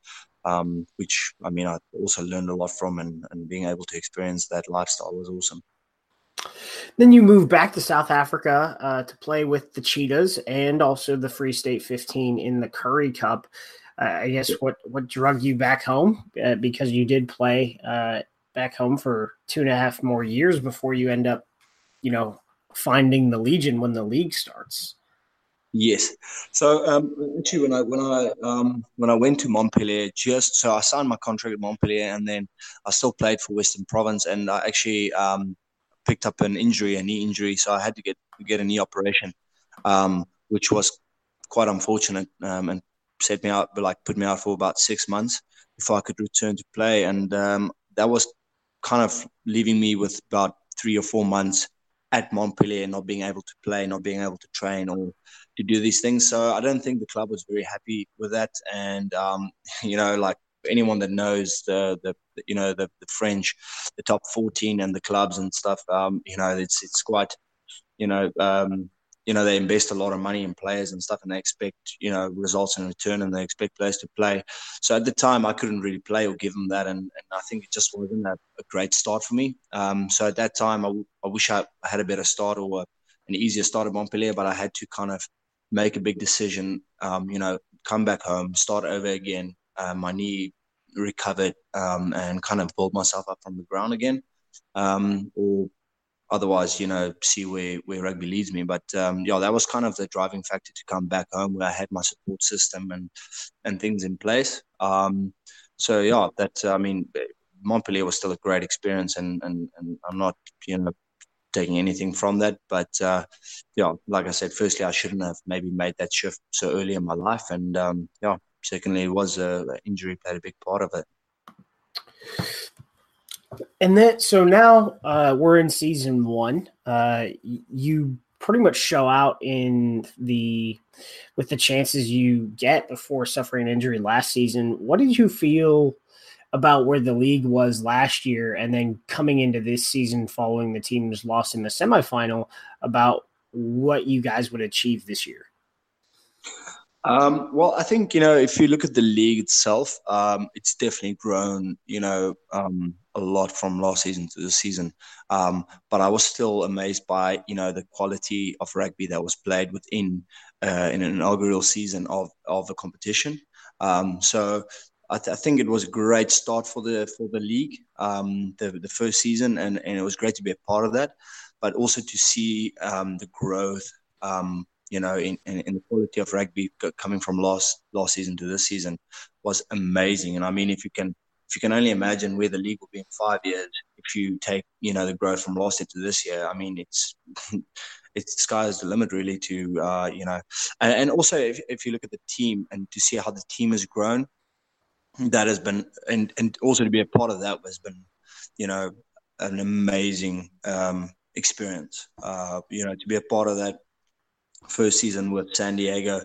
um, which I mean I also learned a lot from, and, and being able to experience that lifestyle was awesome. Then you moved back to South Africa uh, to play with the Cheetahs and also the Free State 15 in the Currie Cup. Uh, I guess what what drug you back home uh, because you did play uh, back home for two and a half more years before you end up, you know, finding the Legion when the league starts. Yes. So um, actually, when I when I um, when I went to Montpellier, just so I signed my contract at Montpellier, and then I still played for Western Province, and I actually um, picked up an injury, a knee injury, so I had to get get a knee operation, um, which was quite unfortunate, um, and set me out, like put me out for about six months before I could return to play, and um, that was kind of leaving me with about three or four months at Montpellier, not being able to play, not being able to train or to do these things. So I don't think the club was very happy with that. And, um, you know, like anyone that knows the the you know the, the French, the top 14 and the clubs and stuff, um, you know, it's it's quite, you know, um, you know, they invest a lot of money in players and stuff, and they expect you know results in return, and they expect players to play. So at the time, I couldn't really play or give them that, and, and I think it just wasn't a, a great start for me. Um, so at that time, I, I wish I had a better start or an easier start at Montpellier, but I had to kind of make a big decision. Um, you know, come back home, start over again. Uh, my knee recovered um, and kind of build myself up from the ground again. Um, or otherwise, you know, see where, where rugby leads me. But um, yeah, that was kind of the driving factor to come back home where I had my support system and and things in place. Um, so yeah, that I mean, Montpellier was still a great experience, and and, and I'm not you know taking anything from that. But uh, yeah, like I said, firstly, I shouldn't have maybe made that shift so early in my life, and um, yeah, secondly, it was a uh, injury played a big part of it. And then, so now uh, we're in season one. Uh, you pretty much show out in the with the chances you get before suffering an injury last season. What did you feel about where the league was last year, and then coming into this season, following the team's loss in the semifinal, about what you guys would achieve this year? Um, well, I think you know if you look at the league itself, um, it's definitely grown. You know, um, a lot from last season to this season. Um, but I was still amazed by you know the quality of rugby that was played within uh, in an inaugural season of of the competition. Um, so I, th- I, think it was a great start for the for the league, um, the the first season, and and it was great to be a part of that. But also to see the growth you know, in, in, in, the quality of rugby coming from last last season to this season was amazing. And I mean, if you can if you can only imagine where the league will be in five years, if you take you know the growth from last year to this year, I mean, it's it's sky is the limit really to uh, you know, and, and also if, if you look at the team and to see how the team has grown, that has been and and also to be a part of that has been, you know, an amazing um, experience. Uh, you know, to be a part of that first season with San Diego,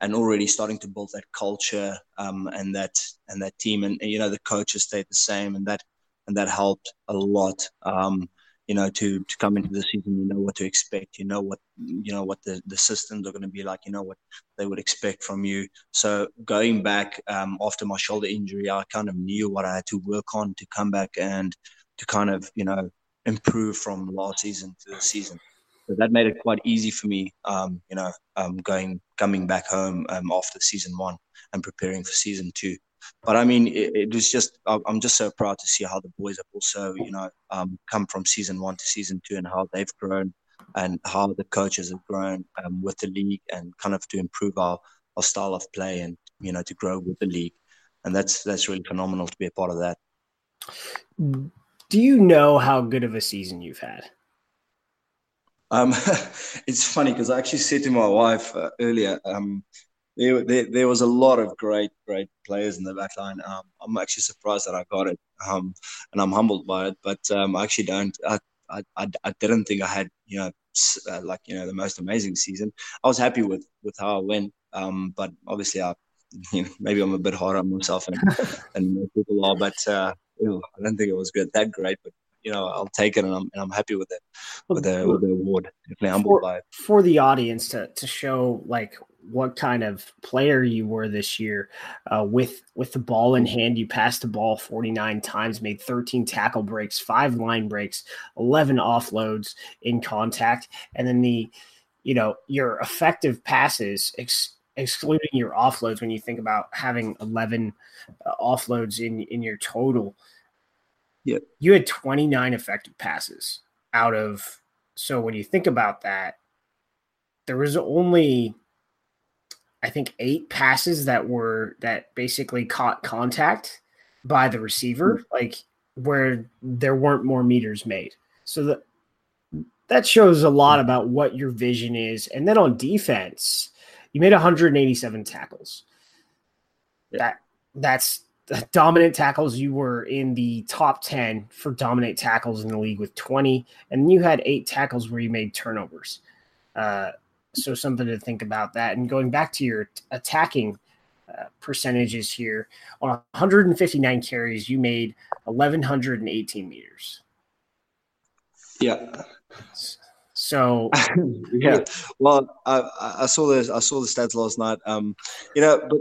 and already starting to build that culture um, and that and that team. And, and, you know the coaches stayed the same, and that and that helped a lot. Um, you know, to to come into the season, you know what to expect. You know what you know what the, the systems are going to be like. You know what they would expect from you. So going back um, after my shoulder injury, I kind of knew what I had to work on to come back and to kind of you know improve from last season to this season. So that made it quite easy for me, um, you know, um, going coming back home um, after season one and preparing for season two. But I mean, it, it, was just I'm just so proud to see how the boys have also, you know, um, come from season one to season two and how they've grown and how the coaches have grown um, with the league and kind of to improve our, our style of play and you know to grow with the league. And that's that's really phenomenal to be a part of that. Do you know how good of a season you've had? Um, it's funny because I actually said to my wife uh, earlier, um, there, there, there, was a lot of great, great players in the back line. Um, I'm actually surprised that I got it, um, and I'm humbled by it. But um, I actually don't. I, I, I, I, didn't think I had, you know, uh, like you know, the most amazing season. I was happy with with how I went, um, but obviously, I, you know, maybe I'm a bit hard on myself and and people are. But uh, I don't think it was good that great. But you know, I'll take it and I'm, and I'm happy with it, with the, with the award. Definitely humbled by it. For the audience to, to show like what kind of player you were this year uh, with with the ball in hand. You passed the ball 49 times, made 13 tackle breaks, five line breaks, 11 offloads in contact, and then the you know your effective passes. Ex- excluding your offloads when you think about having 11 uh, offloads in in your total Yep. You had 29 effective passes out of so when you think about that, there was only I think eight passes that were that basically caught contact by the receiver, mm-hmm. like where there weren't more meters made. So that that shows a lot about what your vision is. And then on defense, you made 187 tackles. That that's dominant tackles, you were in the top 10 for dominant tackles in the league with 20, and you had eight tackles where you made turnovers. Uh, so something to think about that. And going back to your attacking uh, percentages here. On 159 carries, you made 1,118 meters. Yeah. So yeah, well, I, I saw the I saw the stats last night. Um, you know, but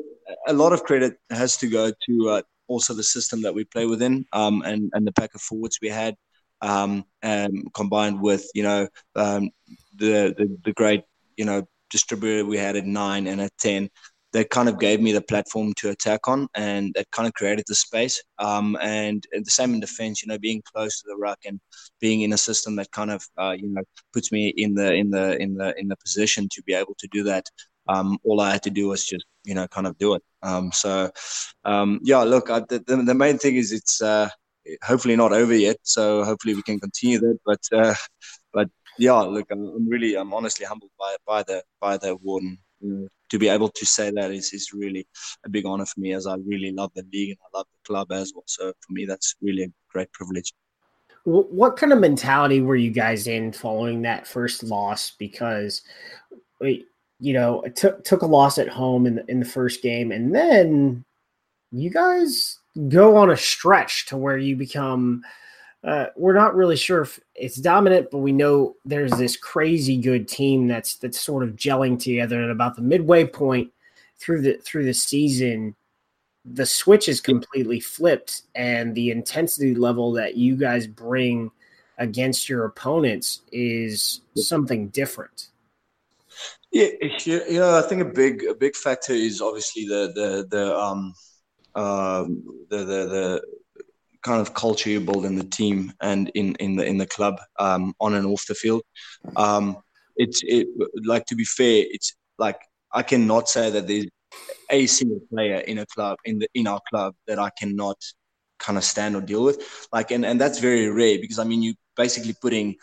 a lot of credit has to go to uh, also the system that we play within, um, and and the pack of forwards we had, um, and combined with you know um, the, the the great you know distributor we had at nine and at ten that kind of gave me the platform to attack on and that kind of created the space. Um, and, and, the same in defense, you know, being close to the ruck and being in a system that kind of, uh, you know, puts me in the, in the, in the, in the position to be able to do that. Um, all I had to do was just, you know, kind of do it. Um, so, um, yeah, look, I, the, the main thing is it's, uh, hopefully not over yet. So hopefully we can continue that, but, uh, yeah, look, I'm, really, I'm honestly humbled by, by the, by the award to be able to say that is, is really a big honor for me as I really love the league and I love the club as well. So for me, that's really a great privilege. What kind of mentality were you guys in following that first loss? Because, you know, it took took a loss at home in the, in the first game, and then you guys go on a stretch to where you become – uh, we're not really sure if it's dominant, but we know there's this crazy good team that's that's sort of gelling together. And about the midway point through the through the season, the switch is completely flipped, and the intensity level that you guys bring against your opponents is something different. Yeah, you know, I think a big a big factor is obviously the the the um um the the the kind of culture you build in the team and in in the in the club um, on and off the field. Um, it's it like to be fair, it's like I cannot say that there's a single player in a club in the in our club that I cannot kind of stand or deal with. Like and and that's very rare because I mean you're basically putting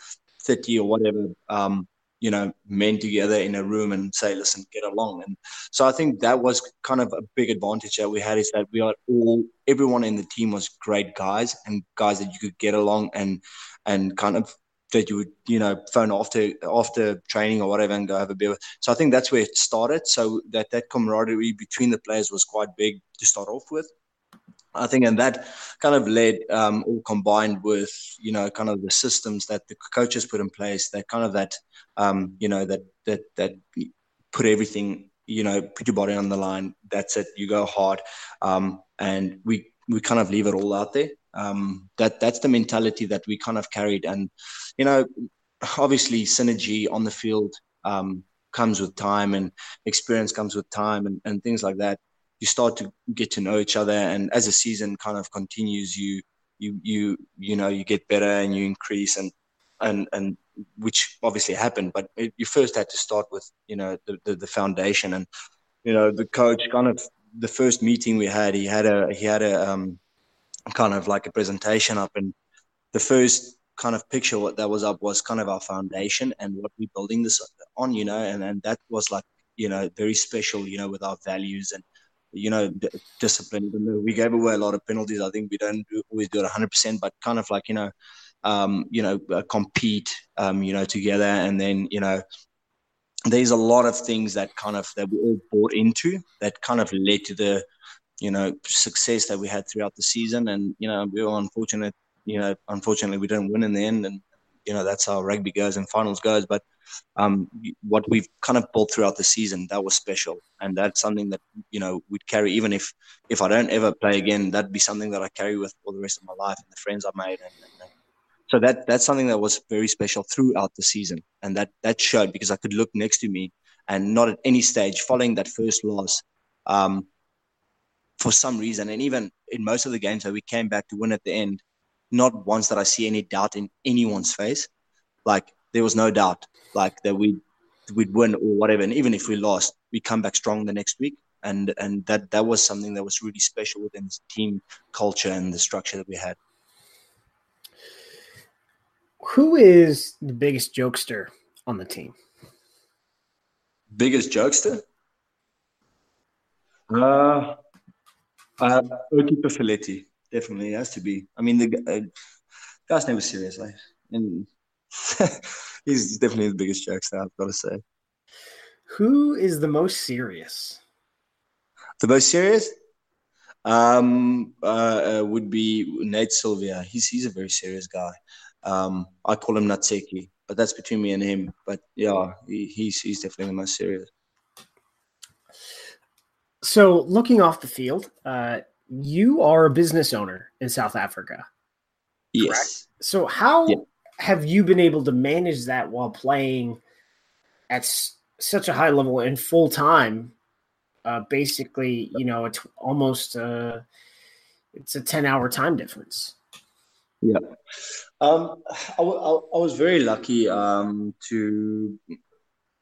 thirty or whatever um, you know men together in a room and say listen get along. And so i think that was kind of a big advantage that we had is that we are all everyone in the team was great guys and guys that you could get along and and kind of that you would you know phone after after training or whatever and go have a beer so i think that's where it started. So that that camaraderie between the players was quite big to start off with I think, and that kind of led, um, all combined with, you know, kind of the systems that the coaches put in place, that kind of that, um, you know, that that that put everything, you know, put your body on the line. That's it. You go hard, um, and we we kind of leave it all out there. Um, that that's the mentality that we kind of carried, and you know, obviously synergy on the field um, comes with time, and experience comes with time, and, and things like that you start to get to know each other and as the season kind of continues you you you you know you get better and you increase and and and which obviously happened but it, you first had to start with you know the, the, the foundation. And you know the coach kind of the first meeting we had he had a he had a um, kind of like a presentation up and the first kind of picture that was up was kind of our foundation and what we're building this on you know and and that was like you know very special you know with our values and you know, d- discipline. we gave away a lot of penalties, I think we don't do, always do it 100%, but kind of like, you know, um, you know, uh, compete, um, you know, together. And then, you know, there's a lot of things that kind of, that we all bought into that kind of led to the, you know, success that we had throughout the season. And, you know, we were unfortunate, you know, unfortunately we didn't win in the end. And, you know, that's how rugby goes and finals goes. But um, what we've kind of built throughout the season that was special, and that's something that you know we'd carry even if if I don't ever play again. That'd be something that I carry with for the rest of my life and the friends I made, and, and so that that's something that was very special throughout the season, and that that showed because I could look next to me and not at any stage following that first loss. Um, for some reason, and even in most of the games that we came back to win at the end, not once did I see any doubt in anyone's face. Like there was no doubt like that we we'd win or whatever. And even if we lost, we come back strong the next week. And and that that was something that was really special within the team culture and the structure that we had. Who is the biggest jokester on the team? Biggest jokester? Uh, uh Oti Pifeleti definitely has to be. I mean, the uh, guy's never serious, like, and he's definitely the biggest jokester. I've got to say. Who is the most serious? The most serious um, uh, uh, would be Nate Sylvia. He's he's a very serious guy. Um, I call him Natseki, but that's between me and him. But yeah, he, he's he's definitely the most serious. So, looking off the field, uh, you are a business owner in South Africa. Yes. So, how yeah. Have you been able to manage that while playing at s- such a high level and full time? Uh, basically, you know, it's almost uh, it's a ten hour time difference. Yeah, um, I, I, I was very lucky um, to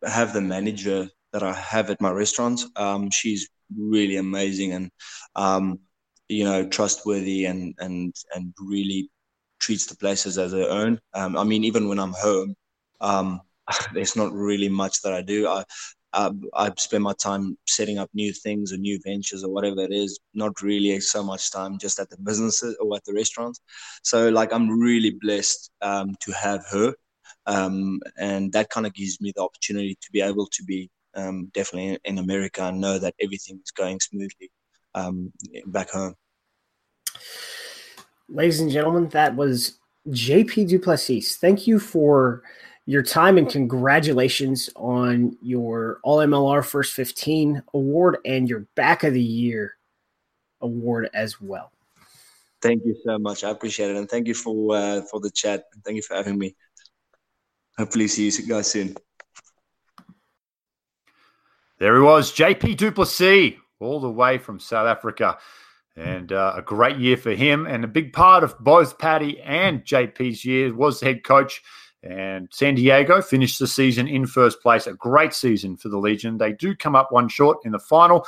have the manager that I have at my restaurant. Um, she's really amazing and um, you know trustworthy and and and really treats the places as her own. Um, I mean, even when I'm home, um, there's not really much that I do. I, I, I spend my time setting up new things or new ventures or whatever it is. Not really so much time just at the businesses or at the restaurants. So like I'm really blessed um, to have her, um, and that kind of gives me the opportunity to be able to be um, definitely in, in, America and know that everything is going smoothly um, back home. Ladies and gentlemen, that was JP du Plessis. Thank you for your time and congratulations on your All MLR First 15 award and your Back of the Year award as well. Thank you so much. I appreciate it, and thank you for uh, for the chat. Thank you for having me. Hopefully, see you guys soon. There he was, JP du Plessis, all the way from South Africa. And uh, a great year for him. And a big part of both Paddy and JP's year was head coach. And San Diego finished the season in first place. A great season for the Legion. They do come up one short in the final,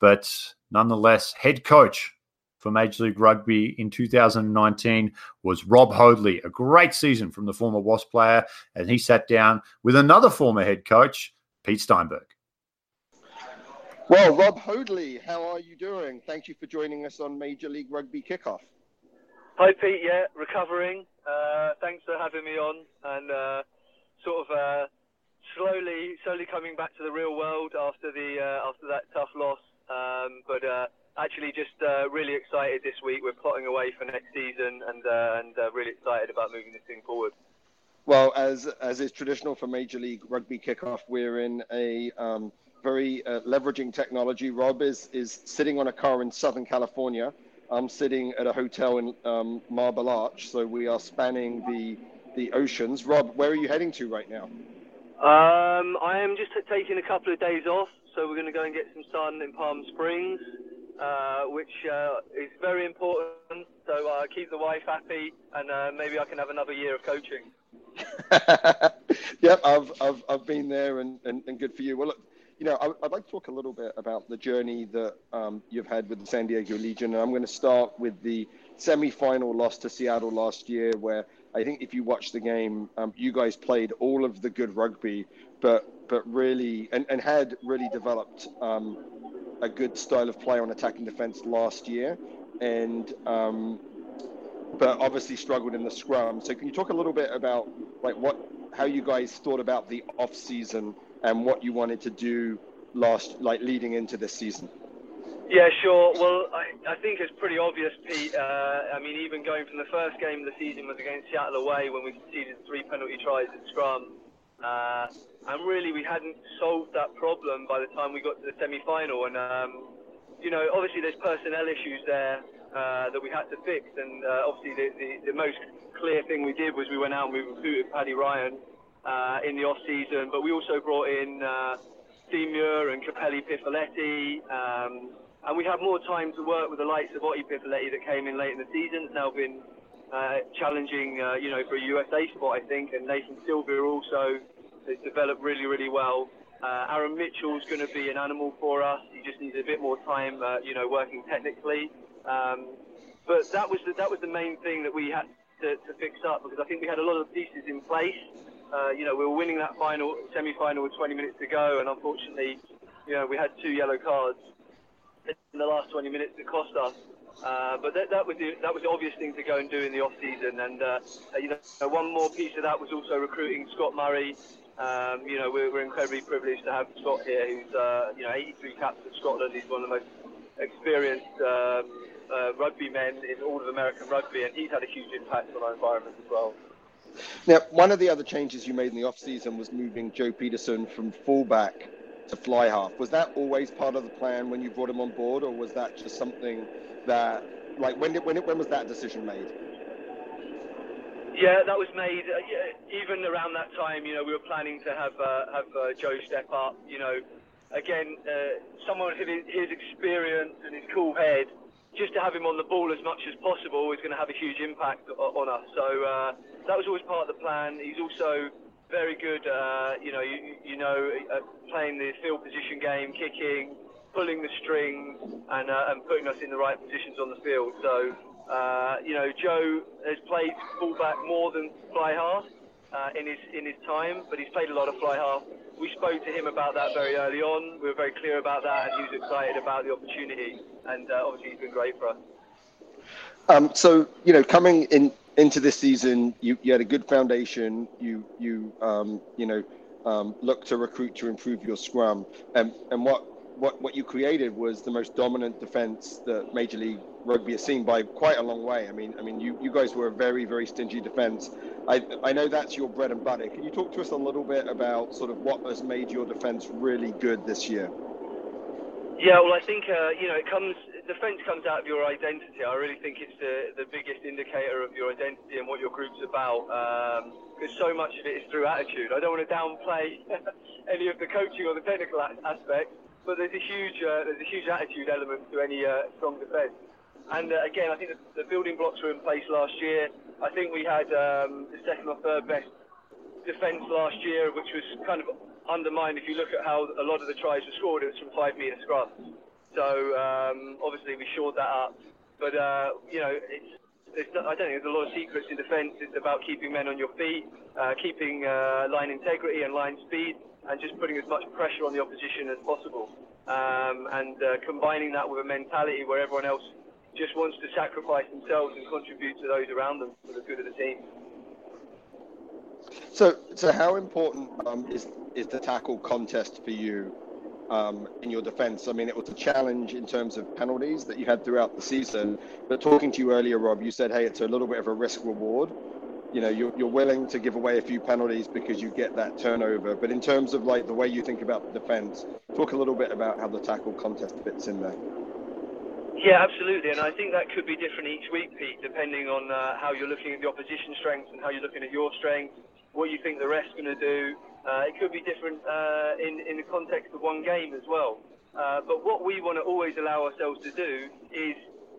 but nonetheless, head coach for Major League Rugby in 2019 was Rob Hoadley. A great season from the former Wasp player. And he sat down with another former head coach, Pete Steinberg. Well, Rob Hoadley, how are you doing? Thank you for joining us on Major League Rugby Kickoff. Hi, Pete. Yeah, recovering. Uh, thanks for having me on, and uh, sort of uh, slowly, slowly coming back to the real world after the uh, after that tough loss. Um, but uh, actually, just uh, really excited this week. We're plotting away for next season, and and really excited about moving this thing forward. Well, as as is traditional for Major League Rugby Kickoff, we're in a um, very uh, leveraging technology. Rob is is sitting on a car in Southern California. I'm sitting at a hotel in um, Marble Arch, so we are spanning the the oceans. Rob, where are you heading to right now? Um, I am just taking a couple of days off, so we're going to go and get some sun in Palm Springs, uh, which uh, is very important. So uh, keep the wife happy, and uh, maybe I can have another year of coaching. yep, I've, I've, I've been there, and, and, and good for you. Well, look, you know, I, would like to talk a little bit about the journey that um, you've had with the San Diego Legion. And I'm going to start with the semi-final loss to Seattle last year, where I think if you watch the game, um, you guys played all of the good rugby, but but really and, and had really developed um, a good style of play on attacking defense last year, and um, but obviously struggled in the scrum. So can you talk a little bit about like what how you guys thought about the off season and what you wanted to do last, like leading into this season? Yeah, sure. Well, I, I think it's pretty obvious, Pete. Uh, I mean, even going from the first game of the season was against Seattle away when we conceded three penalty tries at scrum. Uh, and really, we hadn't solved that problem by the time we got to the semi final. And, um, you know, obviously, there's personnel issues there uh, that we had to fix. And uh, obviously, the, the, the most clear thing we did was we went out and we recruited Paddy Ryan uh, in the off season, but we also brought in uh, Seymour and Kapeli Pifeleti. Um, and we have more time to work with the likes of Otti Pifeleti that came in late in the season. It's now been uh, challenging, uh, you know, for a USA spot, I think. And Nathan Sylvia also has developed really, really well. Uh, Aaron Mitchell's going to be an animal for us. He just needs a bit more time, uh, you know, working technically. Um, but that was the, that was the main thing that we had to, to fix up because I think we had a lot of pieces in place uh, you know, we were winning that final semi-final with 20 minutes to go, and unfortunately, you know, we had two yellow cards in the last 20 minutes that cost us. Uh, but that, that was the, that was the obvious thing to go and do in the off season. And uh, you know, one more piece of that was also recruiting Scott Murray. Um, you know, we're, we're, incredibly privileged to have Scott here, who's uh, you know 83 caps for Scotland. He's one of the most experienced um, uh, rugby men in all of American rugby, and he's had a huge impact on our environment as well. Now, one of the other changes you made in the off-season was moving Joe Pietersen from fullback to fly half. Was that always part of the plan when you brought him on board, or was that just something that, like, when did, when when was that decision made? Yeah, that was made uh, yeah, even around that time. You know, we were planning to have uh, have uh, Joe step up. You know, again, uh, someone with his experience and his cool head, just to have him on the ball as much as possible is going to have a huge impact on us. So uh, that was always part of the plan. He's also very good, uh, you know, you, you know, uh, playing the field position game, kicking, pulling the string, and, uh, and putting us in the right positions on the field. So, uh, you know, Joe has played fullback more than fly half uh, in his in his time, but he's played a lot of fly half. We spoke to him about that very early on. We were very clear about that, and he was excited about the opportunity. And uh, obviously, he's been great for us. Um, so, you know, coming in into this season, you, you had a good foundation. You you um, you know um, looked to recruit to improve your scrum, and and what what what you created was the most dominant defense that Major League Rugby has seen by quite a long way. I mean, I mean, you, you guys were a very very stingy defense. I I know that's your bread and butter. Can you talk to us a little bit about sort of what has made your defense really good this year? Yeah, well, I think uh, you know it comes defence comes out of your identity. I really think it's the, the biggest indicator of your identity and what your group's about. Because um, so much of it is through attitude. I don't want to downplay any of the coaching or the technical aspects, but there's a huge uh, there's a huge attitude element to any uh, strong defence. And uh, again, I think the, the, building blocks were in place last year. I think we had um, the second or third best defence last year, which was kind of undermined if you look at how a lot of the tries were scored. It was from five metre scrums. So um, obviously we shored that up. But uh, you know, it's, it's not, I don't think there's a lot of secrets in defence. It's about keeping men on your feet, uh, keeping uh, line integrity and line speed, and just putting as much pressure on the opposition as possible. Um, and uh, combining that with a mentality where everyone else just wants to sacrifice themselves and contribute to those around them for the good of the team. So, so how important um, is is the tackle contest for you um, in your defence. I mean, it was a challenge in terms of penalties that you had throughout the season. But talking to you earlier, Rob, you said, hey, it's a little bit of a risk reward. You know, you're, you're willing to give away a few penalties because you get that turnover. But in terms of like the way you think about the defence, talk a little bit about how the tackle contest fits in there. Yeah, absolutely, and I think that could be different each week, Pete, depending on uh, how you're looking at the opposition strengths and how you're looking at your strengths, what you think the rest going to do, uh, it could be different uh, in, in the context of one game as well. Uh, but what we want to always allow ourselves to do is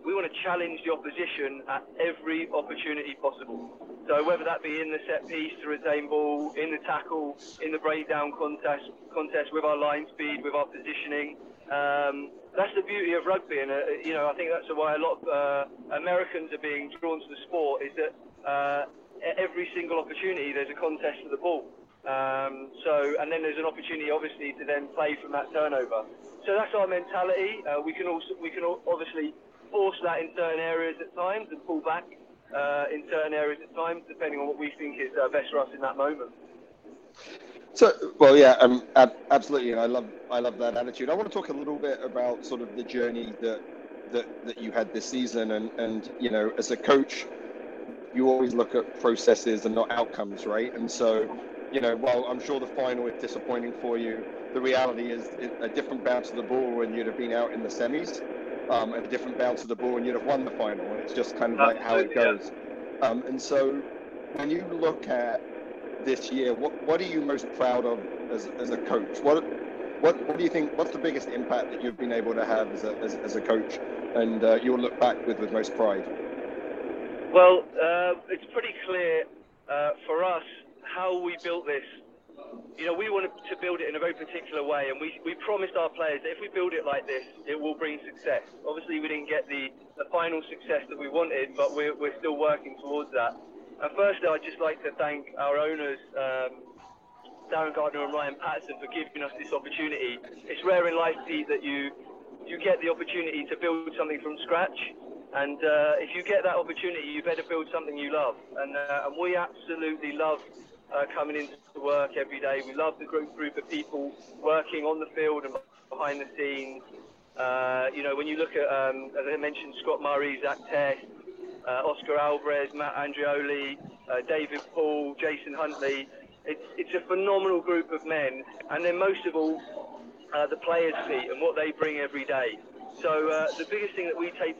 we want to challenge the opposition at every opportunity possible. So whether that be in the set piece to retain ball, in the tackle, in the breakdown contest, contest with our line speed, with our positioning, um, that's the beauty of rugby, and uh, you know I think that's why a lot of uh, Americans are being drawn to the sport. Is that uh, every single opportunity there's a contest for the ball. Um, so, and then there's an opportunity, obviously, to then play from that turnover. So that's our mentality. Uh, we can also we can obviously force that in certain areas at times and pull back uh, in certain areas at times, depending on what we think is uh, best for us in that moment. So, well, yeah, um, ab- absolutely. I love I love that attitude. I want to talk a little bit about sort of the journey that that, that you had this season, and and you know, as a coach, you always look at processes and not outcomes, right? And so you know, while I'm sure the final is disappointing for you, the reality is a different bounce of the ball and you'd have been out in the semis, um, and a different bounce of the ball and you'd have won the final. It's just kind of like how it goes. Um, and so when you look at this year, what, what are you most proud of as, as a coach? What, what, what do you think, what's the biggest impact that you've been able to have as a, as, as a coach and uh, you'll look back with with most pride? Well, uh, it's pretty clear uh, for us how we built this. You know, we wanted to build it in a very particular way, and we, we promised our players that if we build it like this, it will bring success. Obviously, we didn't get the, the final success that we wanted, but we're, we're still working towards that. And firstly, I'd just like to thank our owners, um, Darren Gardner and Ryan Patterson, for giving us this opportunity. It's rare in life, Pete, that you you get the opportunity to build something from scratch. And uh, if you get that opportunity, you better build something you love. And, uh, and we absolutely love uh, coming into work every day. We love the group group of people working on the field and behind the scenes. Uh, you know, when you look at, um, as I mentioned, Scott Murray, Zach Test, uh, Oscar Alvarez, Matt Andrioli, uh, David Paul, Jason Huntley, it's, it's a phenomenal group of men. And then most of all, the players' feet and what they bring every day. So the biggest thing that we take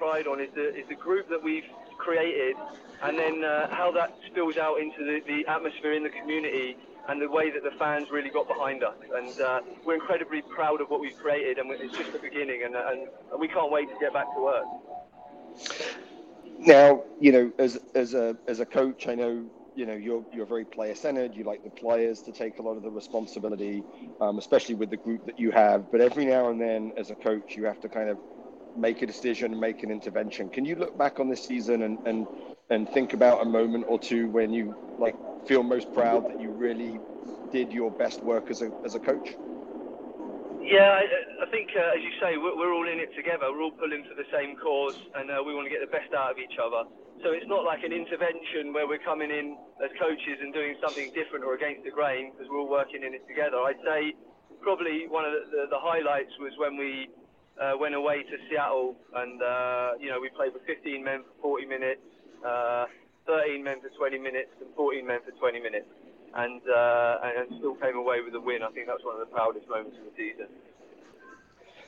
pride on is the, is the group that we've created and then uh, how that spills out into the, the atmosphere in the community and the way that the fans really got behind us. And uh, we're incredibly proud of what we've created, and it's just the beginning, and, and, and we can't wait to get back to work. Now, you know, as as a as a coach, I know you know you're you're very player centered. You like the players to take a lot of the responsibility, um, especially with the group that you have. But every now and then, as a coach, you have to kind of make a decision, make an intervention. Can you look back on this season and and and think about a moment or two when you like feel most proud that you really did your best work as a as a coach? Yeah, I, I think uh, as you say, we're, we're, all in it together. We're all pulling for the same cause, and uh, we want to get the best out of each other. So it's not like an intervention where we're coming in as coaches and doing something different or against the grain because we're all working in it together. I'd say probably one of the, the, the highlights was when we uh, went away to Seattle, and uh, you know we played with 15 men for 40 minutes uh, 13 men for 20 minutes and 14 men for 20 minutes, and uh, and still came away with a win. I think that's one of the proudest moments of the season.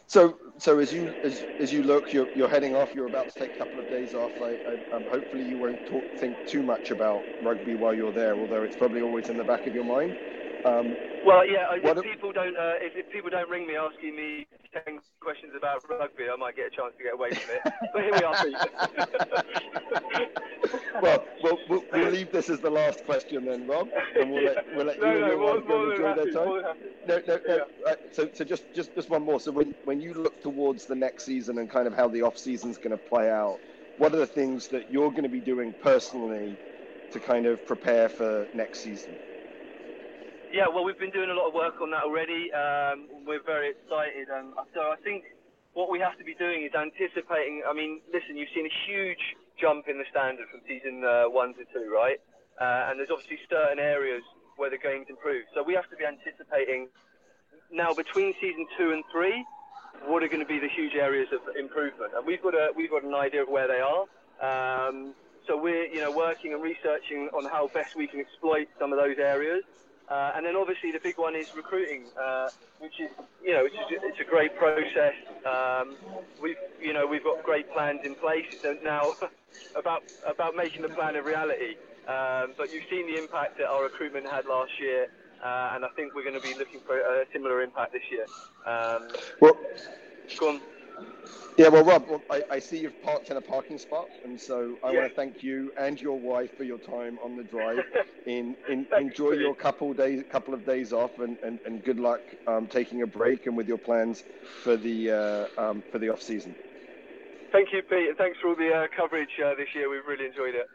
So, so as you as, as you look, you're, you're heading off. You're about to take a couple of days off. I, I, um, hopefully, you won't talk, think too much about rugby while you're there, although it's probably always in the back of your mind. Um, well, yeah. If people don't, uh, if, if, people don't ring me asking me ten questions about rugby, I might get a chance to get away from it. but here we are, well, we'll, we'll, we'll, leave this as the last question then, Rob, and we'll let we'll let no, you no, and wife go enjoy happy, their time. No, no, no. Yeah. Uh, so, so just just just one more. So when when you look towards the next season and kind of how the off season is going to play out, what are the things that you're going to be doing personally to kind of prepare for next season? Yeah, well, we've been doing a lot of work on that already. Um, we're very excited. Um, so I think what we have to be doing is anticipating. I mean, listen, you've seen a huge jump in the standard from season uh, one to two, right? Uh, and there's obviously certain areas where the game's improved. So we have to be anticipating now between season two and three, what are going to be the huge areas of improvement? And we've got a we've got an idea of where they are. Um, so we're you know working and researching on how best we can exploit some of those areas. Uh, and then obviously the big one is recruiting, uh, which is you know it's, it's a great process. Um, we've you know we've got great plans in place. So now about about making the plan a reality. Um, but you've seen the impact that our recruitment had last year, uh, and I think we're going to be looking for a similar impact this year. Um, well, go on. Yeah, well, Rob, well, I, I, see you've parked in a parking spot, and so I yeah. want to thank you and your wife for your time on the drive. in, in enjoy your couple days, couple of days off, and, and, and good luck um, taking a break and with your plans for the uh, um, for the off season. Thank you, Pete, and thanks for all the uh, coverage uh, this year. We've really enjoyed it.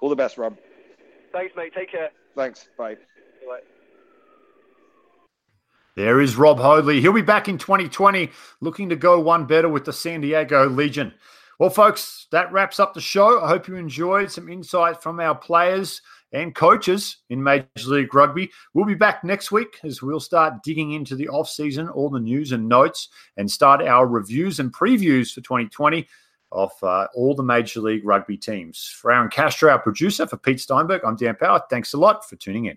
All the best, Rob. Thanks, mate. Take care. Thanks. Bye. Bye. There is Rob Hoadley. He'll be back in 2020 looking to go one better with the San Diego Legion. Well, folks, that wraps up the show. I hope you enjoyed some insight from our players and coaches in Major League Rugby. We'll be back next week as we'll start digging into the off-season, all the news and notes, and start our reviews and previews for 2020 of uh, all the Major League Rugby teams. For Aaron Castro, our producer, for Pete Steinberg, I'm Dan Power. Thanks a lot for tuning in.